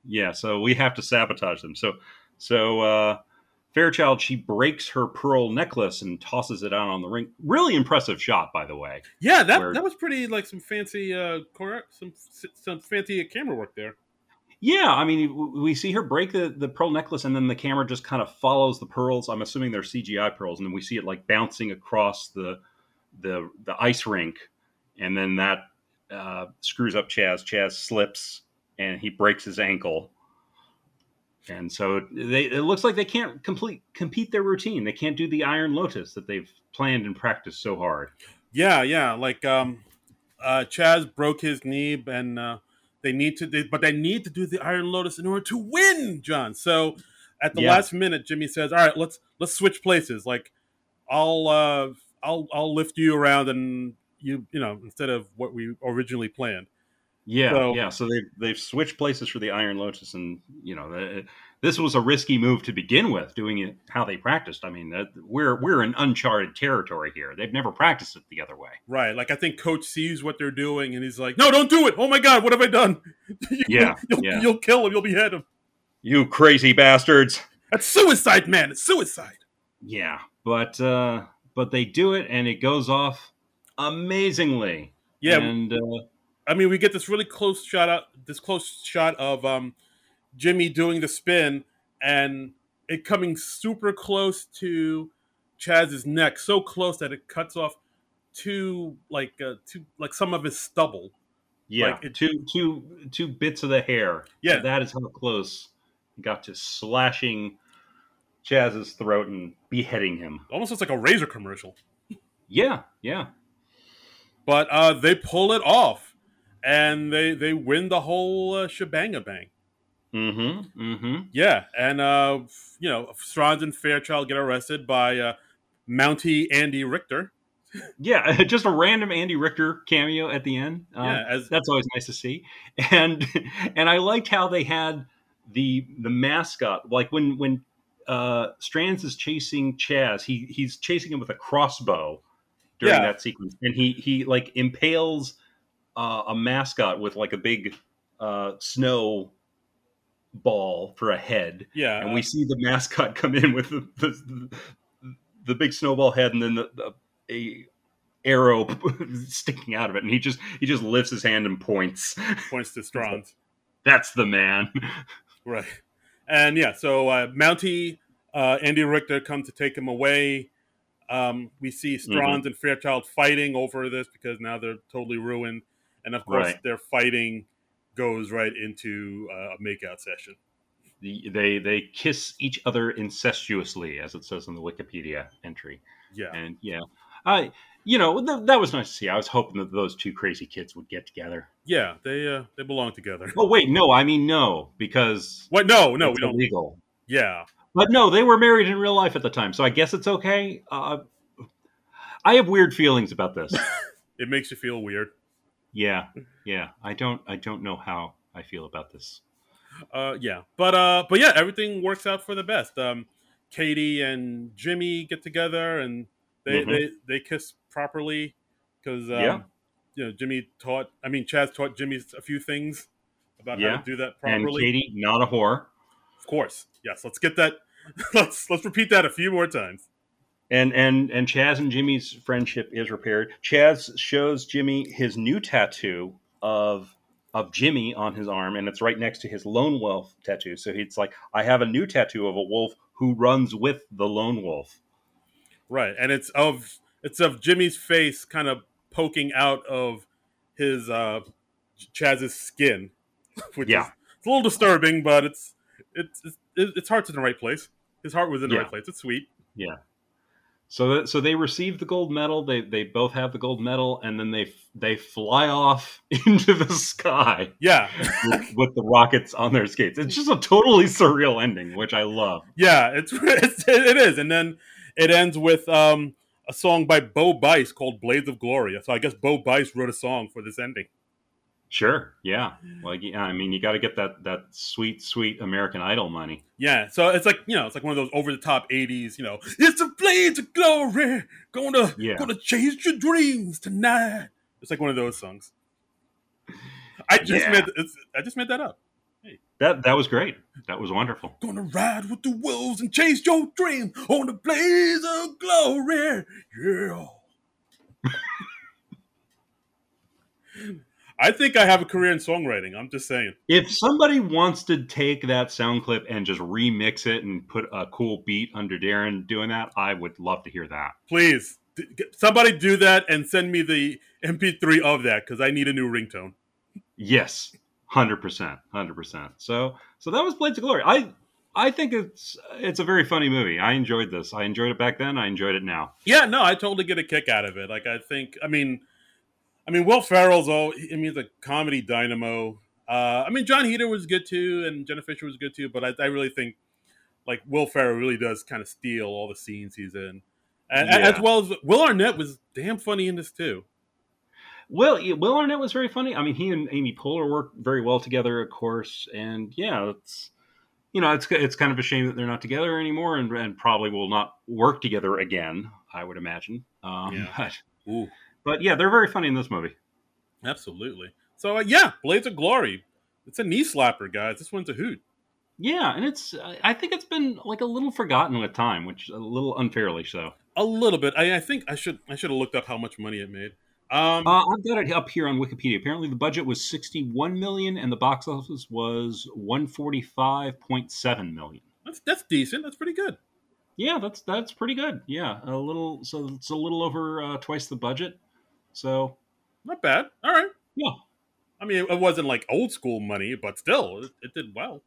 yeah, so we have to sabotage them. So so uh, Fairchild she breaks her pearl necklace and tosses it out on the ring. Really impressive shot, by the way. Yeah, that Where- that was pretty like some fancy, uh, some some fancy camera work there. Yeah, I mean we see her break the, the pearl necklace and then the camera just kind of follows the pearls. I'm assuming they're CGI pearls, and then we see it like bouncing across the the the ice rink, and then that uh, screws up Chaz. Chaz slips and he breaks his ankle. And so they, it looks like they can't complete compete their routine. They can't do the Iron Lotus that they've planned and practiced so hard. Yeah, yeah. Like um, uh, Chaz broke his knee, and uh, they need to, they, but they need to do the Iron Lotus in order to win, John. So at the Yeah. last minute, Jimmy says, "All right, let's let's switch places. Like, I'll uh, I'll I'll lift you around, and you you know instead of what we originally planned." Yeah, So- yeah. So they they've switched places for the Iron Lotus, and you know the, this was a risky move to begin with, doing it how they practiced. I mean, we're we're in uncharted territory here. They've never practiced it the other way. Right. Like I think Coach sees what they're doing, and he's like, "No, don't do it! Oh my God, what have I done? Yeah, you'll, yeah. you'll kill him. You'll behead him. You crazy bastards! That's suicide, man. It's suicide." Yeah, but uh, but they do it, and it goes off amazingly. Yeah, and uh, I mean, we get this really close shot out, this close shot of um, Jimmy doing the spin and it coming super close to Chaz's neck, so close that it cuts off two like uh, two like some of his stubble. yeah, like, it- two two two bits of the hair. Yeah. that is how close it got to slashing Chaz's throat and beheading him. Almost looks like a razor commercial. Yeah, yeah. But uh, they pull it off, and they they win the whole uh, shebang bang. Mm-hmm. Mm-hmm. Yeah, and uh, you know, Stranz and Fairchild get arrested by uh, Mountie Andy Richter. Yeah, just a random Andy Richter cameo at the end. Um, yeah, as that's always nice to see. And and I liked how they had the the mascot. Like when when uh, Stranz is chasing Chaz, he he's chasing him with a crossbow during Yeah. that sequence, and he he like impales uh, a mascot with like a big uh, snow ball for a head yeah, and we see the mascot come in with the the, the big snowball head and then the, the a arrow sticking out of it and he just he just lifts his hand and points points to Stranz. that's the man Right. And yeah, so uh, Mountie, uh, Andy Richter come to take him away. Um, we see Stranz Mm-hmm. and Fairchild fighting over this because now they're totally ruined. And of course, Right. they're fighting goes right into uh, a makeout session. The, they they kiss each other incestuously, as it says in the Wikipedia entry. Yeah, And yeah, I you know th- that was nice to see. I was hoping that those two crazy kids would get together. yeah, they uh, they belong together. Oh wait, no, I mean no, because What? No, no, it's we don't. illegal. Yeah, But no, they were married in real life at the time, so I guess it's okay. Uh, I have weird feelings about this. it makes you feel weird. Yeah, yeah. I don't. I don't know how I feel about this. Uh, yeah, but uh, but yeah, everything works out for the best. Um, Katie and Jimmy get together and they Mhm. they, they kiss properly because um, Yeah. you know Jimmy taught. I mean, Chaz taught Jimmy a few things about how to do that properly. And. Katie, not a whore. Of course, yes. Let's get that. Let's let's repeat that a few more times. And and and Chaz and Jimmy's friendship is repaired. Chaz shows Jimmy his new tattoo of of Jimmy on his arm, and it's right next to his lone wolf tattoo. So he's like, I have a new tattoo of a wolf who runs with the lone wolf. Right, and it's of it's of Jimmy's face kind of poking out of his uh, Chaz's skin, which Yeah. is it's a little disturbing, but it's it's it's, it's heart's in the right place. His heart was in the Yeah. right place. It's sweet. Yeah. So that, so they receive the gold medal. They they both have the gold medal, and then they they fly off into the sky Yeah, with, with the rockets on their skates. It's just a totally surreal ending, which I love. yeah, it's, it's it is, and then it ends with um, a song by Bo Bice called "Blades of Glory." So I guess Bo Bice wrote a song for this ending. Sure. Yeah. Mm. Like yeah, I mean, you got to get that that sweet sweet American Idol money. Yeah, so it's like you know, it's like one of those over the top '80s. You know, it's a blades of glory, gonna Yeah. gonna chase your dreams tonight. It's like one of those songs. I just Yeah. made I just made that up. Hey. That that was great. That was wonderful. Gonna ride with the wolves and chase your dream on the blaze of glory. Yeah. I think I have a career in songwriting. I'm just saying. If somebody wants to take that sound clip and just remix it and put a cool beat under Darren doing that, I would love to hear that. Please, somebody do that and send me the MP3 of that because I need a new ringtone. Yes, hundred percent, hundred percent. So, so that was Blades of Glory. I, I think it's it's a very funny movie. I enjoyed this. I enjoyed it back then. I enjoyed it now. Yeah, no, I totally get a kick out of it. Like, I think, I mean, I mean, Will Ferrell's all. I mean, a comedy dynamo. Uh, I mean, Jon Heder was good too, and Jenna Fischer was good too. But I, I really think, like, Will Ferrell really does kind of steal all the scenes he's in, and, Yeah. as well as Will Arnett was damn funny in this too. Will Will Arnett was very funny. I mean, he and Amy Poehler worked very well together, of course. And yeah, it's you know, it's it's kind of a shame that they're not together anymore, and, and probably will not work together again. I would imagine. Um, Yeah. but, Ooh, but yeah, they're very funny in this movie. absolutely. So uh, yeah, Blades of Glory. It's a knee slapper, guys. This one's a hoot. Yeah, and it's I- I think it's been like a little forgotten with time, which a little unfairly so. A little bit. I, I think I should I should have looked up how much money it made. Um, Uh, I've got it up here on Wikipedia. Apparently, the budget was sixty-one million, and the box office was one forty-five point seven million. that's that's decent. That's pretty good. Yeah, that's that's pretty good. Yeah, a little. So it's a little over uh, twice the budget. So Not bad. All right. yeah, I mean, it wasn't like old school money, but still, it, it did well.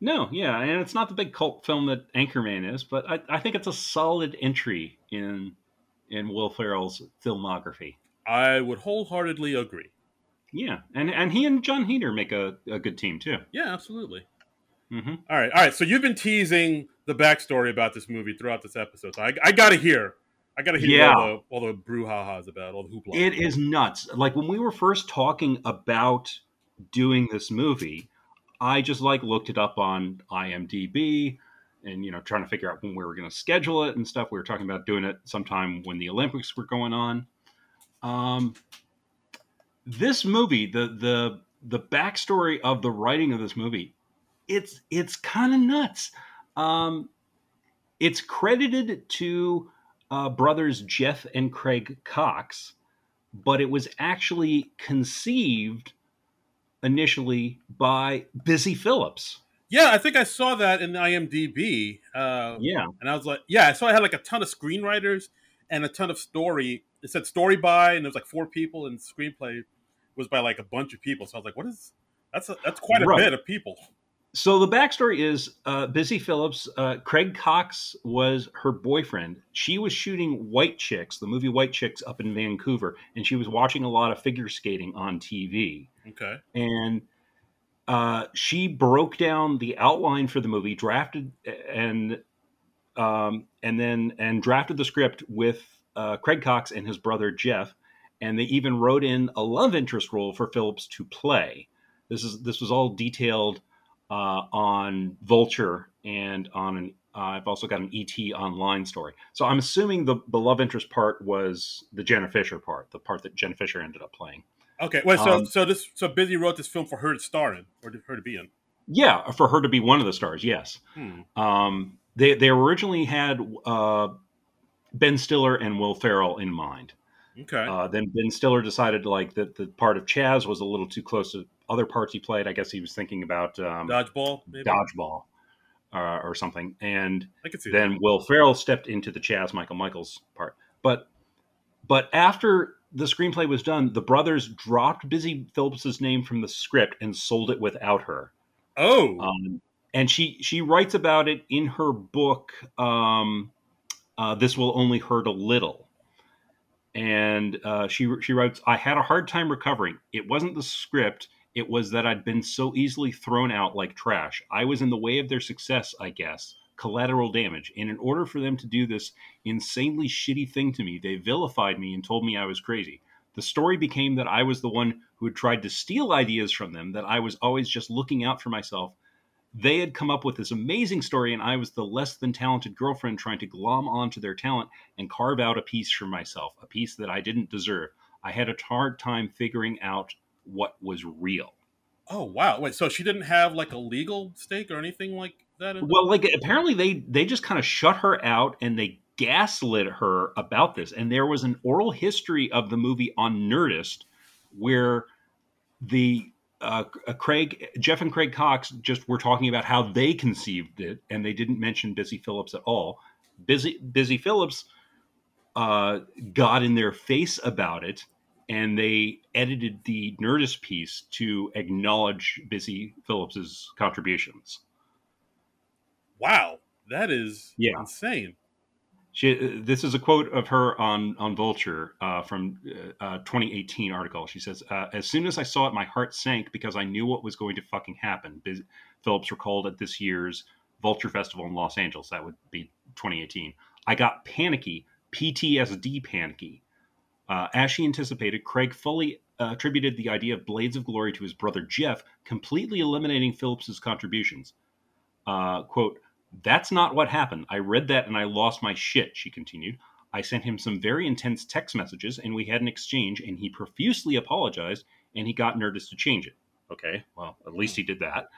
no, yeah, and it's not the big cult film that Anchorman is, but I, I think it's a solid entry in in Will Ferrell's filmography. I would wholeheartedly agree. Yeah, and and he and Jon Heder make a, a good team too. Yeah, absolutely. hmm All right, all right. So you've been teasing the backstory about this movie throughout this episode. So I, I got to hear. I got to hear Yeah. all the all the brouhahas about all the hoopla. It is nuts. Like when we were first talking about doing this movie, I just like looked it up on IMDb and you know trying to figure out when we were going to schedule it and stuff. We were talking about doing it sometime when the Olympics were going on. Um, this movie, the the the backstory of the writing of this movie, it's it's kind of nuts. Um, it's credited to uh, brothers Jeff and Craig Cox, but it was actually conceived initially by Busy Phillips. yeah, I think I saw that in the IMDb, uh, Yeah, and I was like, yeah, so I had like a ton of screenwriters and a ton of story. It said story by, and there was like four people, and screenplay was by like a bunch of people. So I was like, what is? That's a, that's quite a right. bit of people. So the backstory is uh, Busy Phillips. Uh, Craig Cox was her boyfriend. She was shooting White Chicks, the movie White Chicks, up in Vancouver, and she was watching a lot of figure skating on TV. Okay. And uh, she broke down the outline for the movie, drafted and um, and then and drafted the script with uh, Craig Cox and his brother Jeff, and they even wrote in a love interest role for Phillips to play. This is this was all detailed uh, on Vulture and on an. Uh, I've also got an ET online story. So I'm assuming the the love interest part was the Jenna Fischer part, the part that Jenna Fischer ended up playing. Okay, wait. So um, so this so Busy wrote this film for her to star in or for her to be in. Yeah, for her to be one of the stars. Yes. Hmm. Um, they they originally had uh, Ben Stiller and Will Ferrell in mind. Okay. Uh, then Ben Stiller decided like that the part of Chaz was a little too close to other parts he played. I guess he was thinking about um, dodgeball, maybe? dodgeball, uh, or something. And then that. Will Ferrell stepped into the Chaz Michael Michaels part. But but after the screenplay was done, the brothers dropped Busy Phillips's name from the script and sold it without her. Oh. Um, and she she writes about it in her book. Um, uh, this will only hurt a little. And uh, she she writes, I had a hard time recovering. It wasn't the script. It was that I'd been so easily thrown out like trash. I was in the way of their success, I guess. Collateral damage. And in order for them to do this insanely shitty thing to me, they vilified me and told me I was crazy. The story became that I was the one who had tried to steal ideas from them, that I was always just looking out for myself, they had come up with this amazing story, and I was the less than talented girlfriend trying to glom onto their talent and carve out a piece for myself, a piece that I didn't deserve. I had a hard time figuring out what was real. Oh wow! Wait, so she didn't have like a legal stake or anything like that? well, like apparently they they just kind of shut her out and they gaslit her about this. And there was an oral history of the movie on Nerdist where the uh, uh, Craig, Jeff, and Craig Cox just were talking about how they conceived it, and they didn't mention Busy Phillips at all. Busy Busy Phillips uh, got in their face about it, and they edited the Nerdist piece to acknowledge Busy Phillips's contributions. Wow, that is yeah. insane. She, this is a quote of her on on Vulture uh, from uh, uh 2018 article. She says, uh, "As soon as I saw it, my heart sank because I knew what was going to fucking happen." Biz- Phillips recalled at this year's Vulture Festival in Los Angeles. That would be 2018. I got panicky, PTSD panicky. Uh, as she anticipated, Craig fully uh, attributed the idea of Blades of Glory to his brother Jeff, completely eliminating Phillips's contributions. quote that's not what happened. I read that and I lost my shit, she continued. I sent him some very intense text messages and we had an exchange and he profusely apologized and he got Nerdist to change it. Okay, well, at least he did that.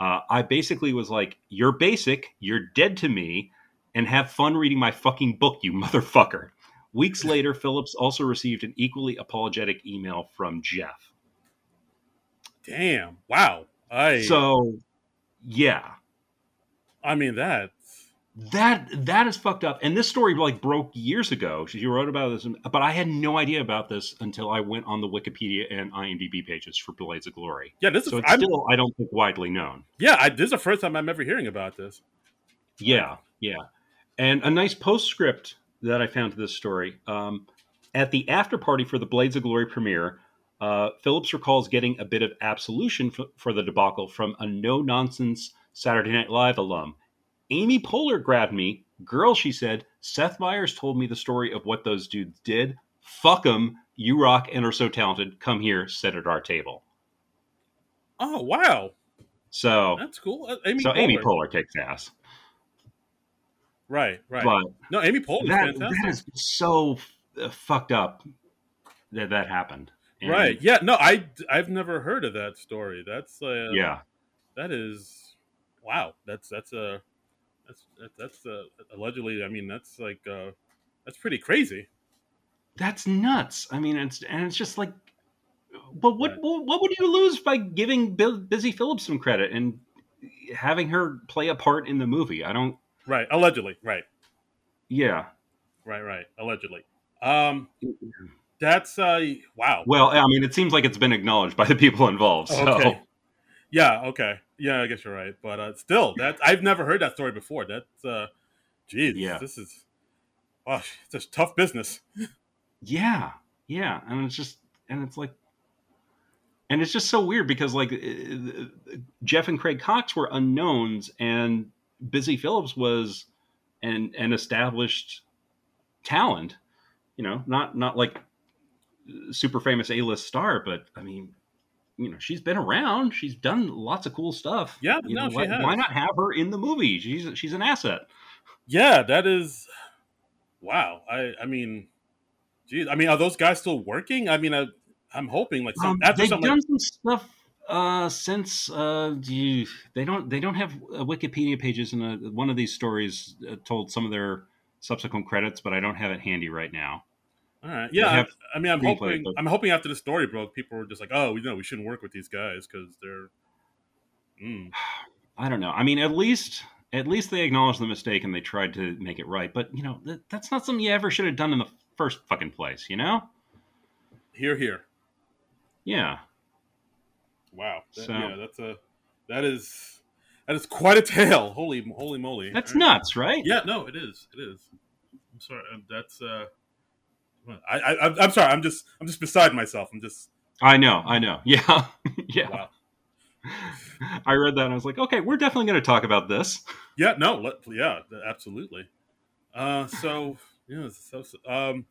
Uh, I basically was like, You're basic, you're dead to me, and have fun reading my fucking book, you motherfucker. Weeks later, Phillips also received an equally apologetic email from Jeff. Damn. Wow. I... So, yeah. I mean that that that is fucked up. And this story like broke years ago. She wrote about this, but I had no idea about this until I went on the Wikipedia and IMDb pages for Blades of Glory. Yeah, this is so it's still I don't think widely known. Yeah, I, this is the first time I'm ever hearing about this. Yeah, yeah, and a nice postscript that I found to this story. Um, at the after party for the Blades of Glory premiere, uh, Phillips recalls getting a bit of absolution for, for the debacle from a no nonsense Saturday Night Live alum. Amy Poehler grabbed me. Girl, she said, Seth Meyers told me the story of what those dudes did. Fuck them. You rock and are so talented. Come here, sit at our table. Oh, wow. So that's cool. Uh, Amy so Poehler. Amy Poehler kicks ass. Right, right. But no, Amy Poehler that, that is so uh, fucked up that that happened. And right. Yeah. No, I I've never heard of that story. That's uh, yeah. That is wow, that's that's a that's that's uh, allegedly. I mean, that's like uh, that's pretty crazy. That's nuts. I mean, it's and it's just like, but what right. what would you lose by giving Busy Phillips some credit and having her play a part in the movie? I don't. Right. Allegedly. Right. Yeah. Right. Right. Allegedly. Um. That's uh. Wow. Well, I mean, it seems like it's been acknowledged by the people involved. So. Okay. Yeah. Okay. Yeah, I guess you're right. But uh, still, that I've never heard that story before. That's, uh, geez, Yeah. this is, oh, it's a tough business. Yeah, yeah, and it's just and it's like, and it's just so weird because like uh, Jeff and Craig Cox were unknowns, and Busy Phillips was an an established talent. You know, not not like super famous A list star, but I mean, you know, she's been around. She's done lots of cool stuff. Yeah, You no, know, she why, has. why not have her in the movie? She's she's an asset. Yeah, that is, wow. I, I mean, geez, I mean, are those guys still working? I mean, I, I'm hoping like some, Um, after they've done like- some stuff uh, since uh, gee, they don't they don't have uh, Wikipedia pages, and uh, one of these stories uh, told some of their subsequent credits, but I don't have it handy right now. All right, yeah. I, I mean, I'm hoping. but- I'm hoping after the story broke, people were just like, oh, you know, we shouldn't work with these guys because they're. Mm. I don't know. I mean, at least at least they acknowledged the mistake and they tried to make it right. But you know, that, that's not something you ever should have done in the first fucking place. You know? Here, here. Yeah. Wow. That- So- yeah, that's a. That is. That is quite a tale. Holy, holy moly! That's right. nuts, right? Yeah, no, it is. It is. I'm sorry. um, That's. uh I, I, I'm- sorry. I'm just, I'm just beside myself. I'm just. I know. I know. Yeah. yeah. Wow. I read that and I was like, okay, we're definitely going to talk about this. Yeah, no, let, yeah, absolutely. Uh, so yeah, so, so um,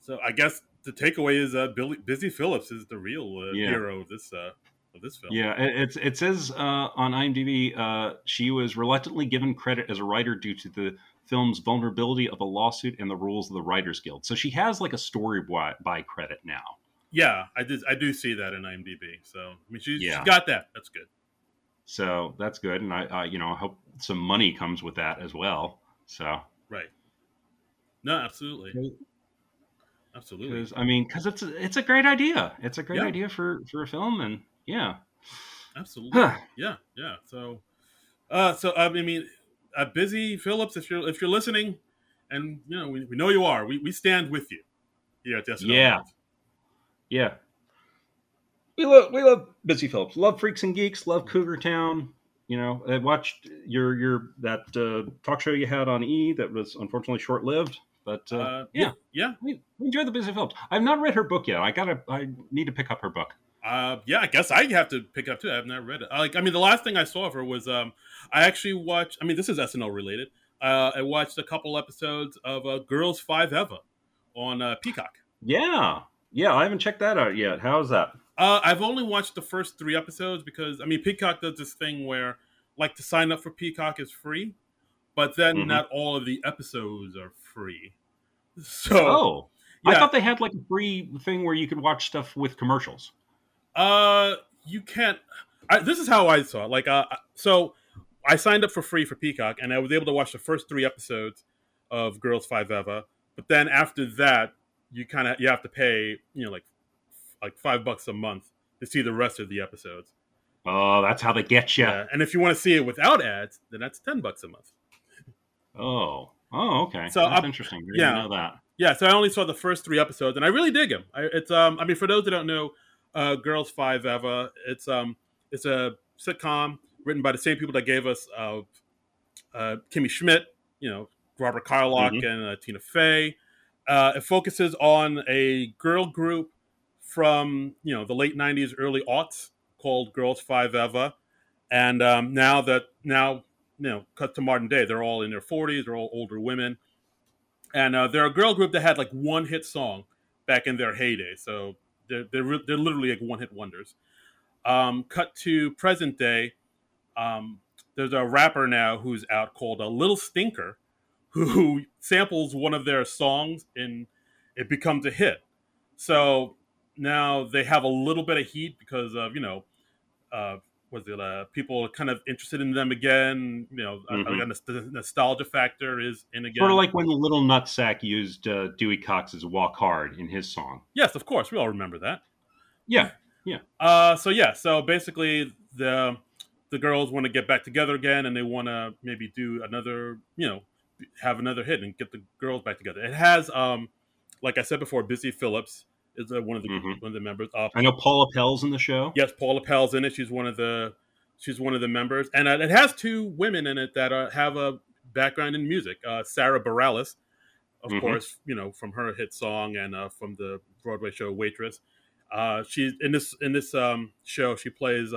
so I guess the takeaway is uh, Billy Busy Phillips is the real uh, Yeah. hero of this uh, of this film. Yeah, it, it's it says uh, on IMDb uh, she was reluctantly given credit as a writer due to the film's vulnerability of a lawsuit and the rules of the Writers Guild. So she has like a story by, by credit now. yeah, I did. I do see that in IMDb. So I mean, she, Yeah. she got that. That's good. So that's good, and I, you know I hope some money comes with that as well. So Right. No, absolutely, absolutely. because I mean because it's a, it's a great idea. It's a great Yeah. idea for for a film, and yeah. Absolutely. Huh. Yeah, yeah. So, uh, so I mean, uh, busy Phillips, if you're if you're listening, and you know we, we know you are, we, we stand with you here at the SNL Yeah. Awards. Yeah. We love we love Busy Phillips. Love Freaks and Geeks. Love Cougar Town. You know, I watched your your that uh, talk show you had on E that was unfortunately short lived. But uh, Uh, yeah, yeah, we, we enjoy the Busy Phillips. I've not read her book yet. I gotta I need to pick up her book. Uh, yeah, I guess I have to pick up too. I have not read it. Like, I mean, the last thing I saw of her was um, I actually watched. I mean, this is SNL related. Uh, I watched a couple episodes of uh, Girls5eva on uh, Peacock. Yeah, yeah. I haven't checked that out yet. How's that? Uh, I've only watched the first three episodes because I mean, Peacock does this thing where, like, to sign up for Peacock is free, but then Mhm. not all of the episodes are free. So, Oh, I thought they had like a free thing where you could watch stuff with commercials. Uh, you can't. I, this is how I saw it. Like, uh, so I signed up for free for Peacock, and I was able to watch the first three episodes of Girls5eva. But then after that, you kind of you have to pay, you know, like like five bucks a month to see the rest of the episodes. Oh, that's how they get you. Yeah. And if you want to see it without ads, then that's ten bucks a month. Oh, oh, okay. So, that's interesting. I yeah. didn't know that. Yeah, so I only saw the first three episodes, and I really dig them. I, it's um, I mean, for those that don't know, uh, Girls5eva, it's um, it's a sitcom written by the same people that gave us uh, uh, Kimmy Schmidt, you know, Robert Carlock Mhm. and uh, Tina Fey. Uh, it focuses on a girl group from you know the late '90s, early aughts called Girls5eva, and um, now that now you know, cut to modern day, they're all in their 40s, they're all older women and uh, they're a girl group that had like one hit song back in their heyday. So they're they're, re- they're literally like one hit wonders. Um, cut to present day, um, there's a rapper now who's out called a Little Stinker, who samples one of their songs and it becomes a hit. So now they have a little bit of heat because of you know. Uh, was it uh, people kind of interested in them again? You know, uh, Mhm. again, the, the nostalgia factor is in again. Sort of like when Little Nutsack used uh, Dewey Cox's "Walk Hard" in his song. Yes, of course, we all remember that. Yeah, yeah, Uh, so yeah, so basically the the girls want to get back together again, and they want to maybe do another, you know, have another hit and get the girls back together. It has, um, like I said before, Busy Phillips is uh, one of the Mhm. one of the members. Uh, I know Paula Pell's in the show. yes, Paula Pell's in it. She's one of the she's one of the members, and uh, it has two women in it that uh, have a background in music. Uh, Sara Bareilles, of Mhm. course, you know from her hit song and uh, from the Broadway show Waitress. Uh, she's in this in this um, show. She plays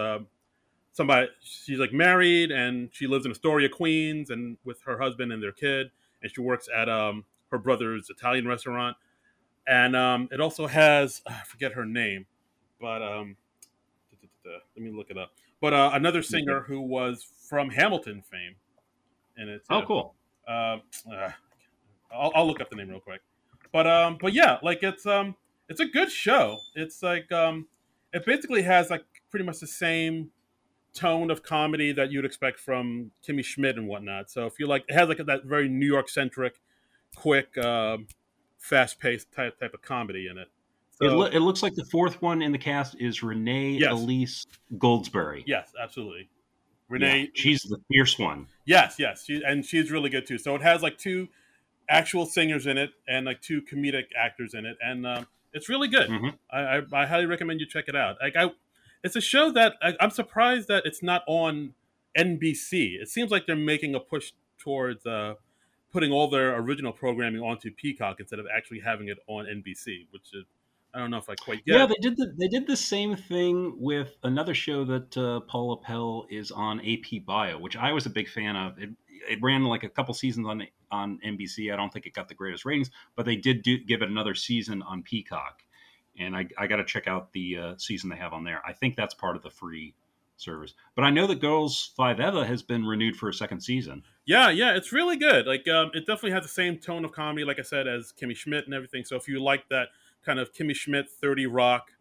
somebody. She's like married and she lives in Astoria, Queens, and with her husband and their kid. And she works at um, her brother's Italian restaurant. And um, it also has I forget her name, but um, let me look it up. But uh, another singer who was from Hamilton fame, and it's Oh, cool. uh, uh, I'll, I'll look up the name real quick. But um, but yeah, like it's um, it's a good show. It's like um, it basically has like pretty much the same tone of comedy that you'd expect from Kimmy Schmidt and whatnot. So if you like, it has like that very New York centric, quick, um, fast paced type type of comedy in it. So, it, lo- it looks like the fourth one in the cast is Renee Yes. Elise Goldsberry. yes, absolutely. Yeah, Renee, she's the fierce one. Yes, yes, she, and she's really good too. So it has like two actual singers in it and like two comedic actors in it, and um, it's really good. Mhm. I, I, I highly recommend you check it out. Like I, it's a show that I, I'm surprised that it's not on NBC. It seems like they're making a push towards uh, putting all their original programming onto Peacock instead of actually having it on NBC, which is I don't know if I quite get. Yeah, they did the they did the same thing with another show that uh, Paula Pell is on AP Bio, which I was a big fan of. It, it ran like a couple seasons on on NBC. I don't think it got the greatest ratings, but they did do, give it another season on Peacock, and I, I got to check out the uh, season they have on there. I think that's part of the free service. But I know that Girls5eva has been renewed for a second season. Yeah, yeah, it's really good. Like, um, it definitely has the same tone of comedy, like I said, as Kimmy Schmidt and everything. So if you like that kind of Kimmy Schmidt, Thirty Rock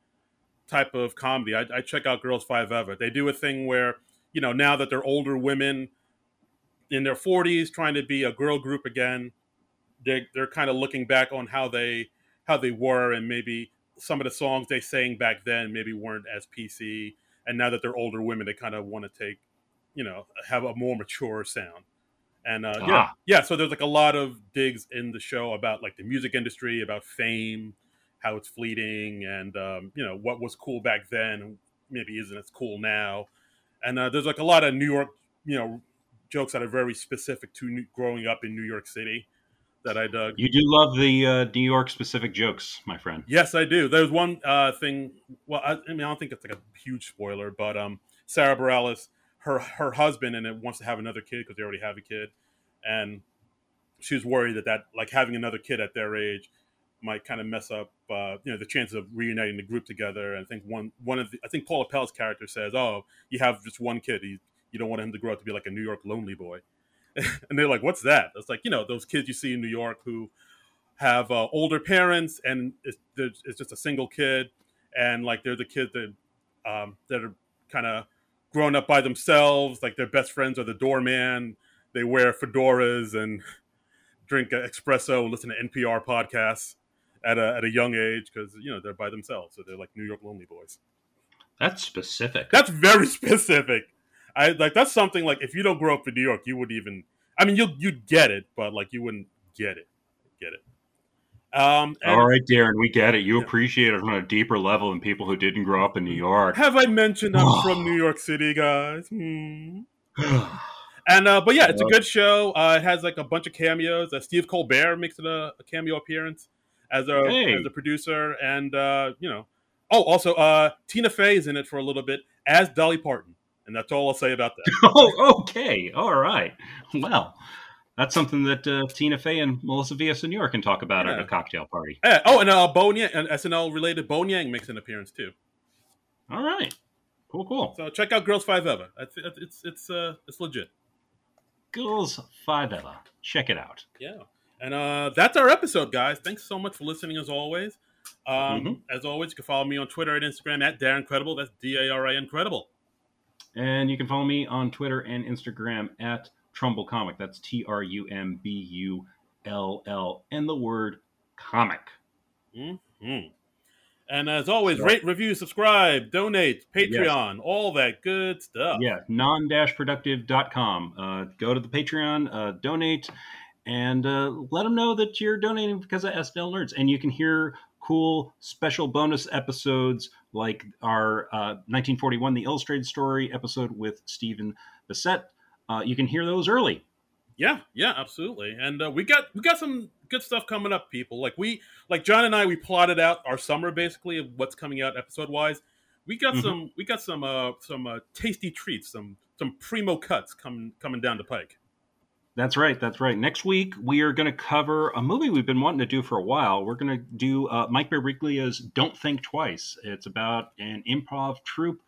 type of comedy, I, I check out Girls5eva. They do a thing where you know now that they're older women in their forties trying to be a girl group again, they they're kind of looking back on how they how they were and maybe some of the songs they sang back then maybe weren't as PC. And now that they're older women, they kind of want to take, you know, have a more mature sound. And uh, yeah, Ah. yeah. So there's like a lot of digs in the show about like the music industry, about fame, how it's fleeting, and um, you know what was cool back then maybe isn't as cool now. And uh, there's like a lot of New York, you know, jokes that are very specific to new, growing up in New York City that I dug. You do love the uh, New York specific jokes, my friend. Yes, I do. There's one uh, thing. Well, I, I mean, I don't think it's like a huge spoiler, but um, Sara Bareilles, her her husband, and it wants to have another kid because they already have a kid, and she was worried that that like having another kid at their age might kind of mess up, uh, you know, the chances of reuniting the group together. And I think one one of the, I think Paula Pell's character says, "Oh, you have just one kid. You, you don't want him to grow up to be like a New York lonely boy." and they're like, "What's that?" It's like you know those kids you see in New York who have uh, older parents and it's, it's just a single kid, and like they're the kids that um, that are kind of grown up by themselves. Like their best friends are the doorman. They wear fedoras and drink espresso, and listen to NPR podcasts at a at a young age because you know they're by themselves, so they're like New York lonely boys. That's specific. That's very specific. I like that's something like if you don't grow up in New York, you would even. I mean, you you'd get it, but like you wouldn't get it. Get it. Um, All right, Darren, we get it. You Yeah. appreciate it on a deeper level than people who didn't grow up in New York. have I mentioned I'm from New York City, guys? Hmm. And uh, but yeah, it's a good show. Uh, it has like a bunch of cameos. Uh, Steve Colbert makes it a, a cameo appearance as a Hey. as a producer, and uh, you know, oh, also uh, Tina Fey is in it for a little bit as Dolly Parton, and that's all I'll say about that. oh, okay. All right. Well, that's something that uh, Tina Fey and Melissa Villasenor can talk about at a cocktail party. Eh, oh, and uh, Bowen Yang, an SNL related Bowen Yang makes an appearance too. All right. Cool, cool. So check out Girls Five Ever. It's it's it's uh, it's legit. Girls Five Eva. Check it out. Yeah. And uh, that's our episode, guys. Thanks so much for listening, as always. Um, Mhm. As always, you can follow me on Twitter and Instagram at Darren Credible. That's D A R A N Credible. And you can follow me on Twitter and Instagram at Trumbull Comic. That's T R U M B U L L and the word comic. hmm And as always, rate, review, subscribe, donate, Patreon, all that good stuff. Yeah, non-productive.com. Uh, go to the Patreon, uh, donate, and uh, let them know that you're donating because of SNL Nerds. And you can hear cool special bonus episodes like our uh, 1941 The Illustrated Story episode with Stephen Bissette. Uh, you can hear those early. Yeah, yeah, absolutely. And uh, we got we got some good stuff coming up, people. Like we like John and I, we plotted out our summer basically of what's coming out episode wise. We got mm-hmm. some we got some uh some uh, tasty treats, some some primo cuts coming coming down the pike. That's right. That's right. Next week we are going to cover a movie we've been wanting to do for a while. We're going to do uh, Mike Birbiglia's "Don't Think Twice." It's about an improv troupe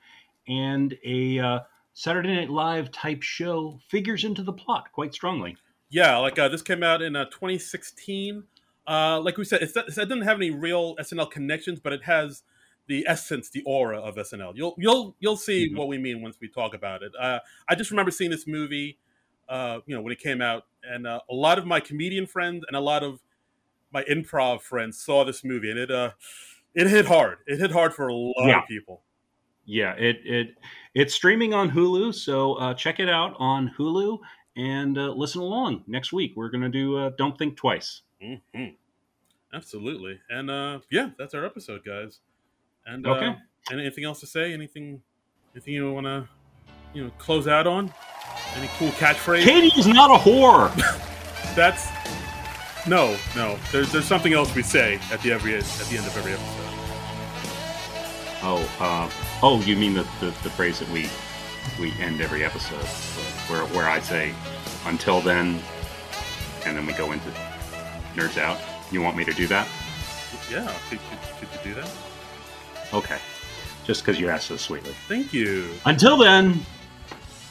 and a uh, Saturday Night Live type show figures into the plot quite strongly. Yeah, like uh, this came out in uh, 2016. Uh, like we said, it doesn't have any real SNL connections, but it has the essence, the aura of SNL. You'll you'll you'll see mm-hmm. what we mean once we talk about it. Uh, I just remember seeing this movie, uh, you know, when it came out, and uh, a lot of my comedian friends and a lot of my improv friends saw this movie, and it uh, it hit hard. It hit hard for a lot yeah. of people. Yeah, it it it's streaming on Hulu, so uh, check it out on Hulu and uh, listen along next week. We're gonna do uh, "Don't Think Twice." Mm-hmm. Absolutely, and uh, yeah, that's our episode, guys. And uh, okay, anything else to say? Anything? Anything you want to you know close out on? Any cool catchphrase? Katie is not a whore. that's no, no. There's there's something else we say at the every at the end of every episode. Oh, uh, oh, you mean the, the, the phrase that we we end every episode, where where I say, "Until then," and then we go into nerds out. You want me to do that? Yeah, could, could, could you do that? Okay, just because you asked so sweetly. Thank you. Until then,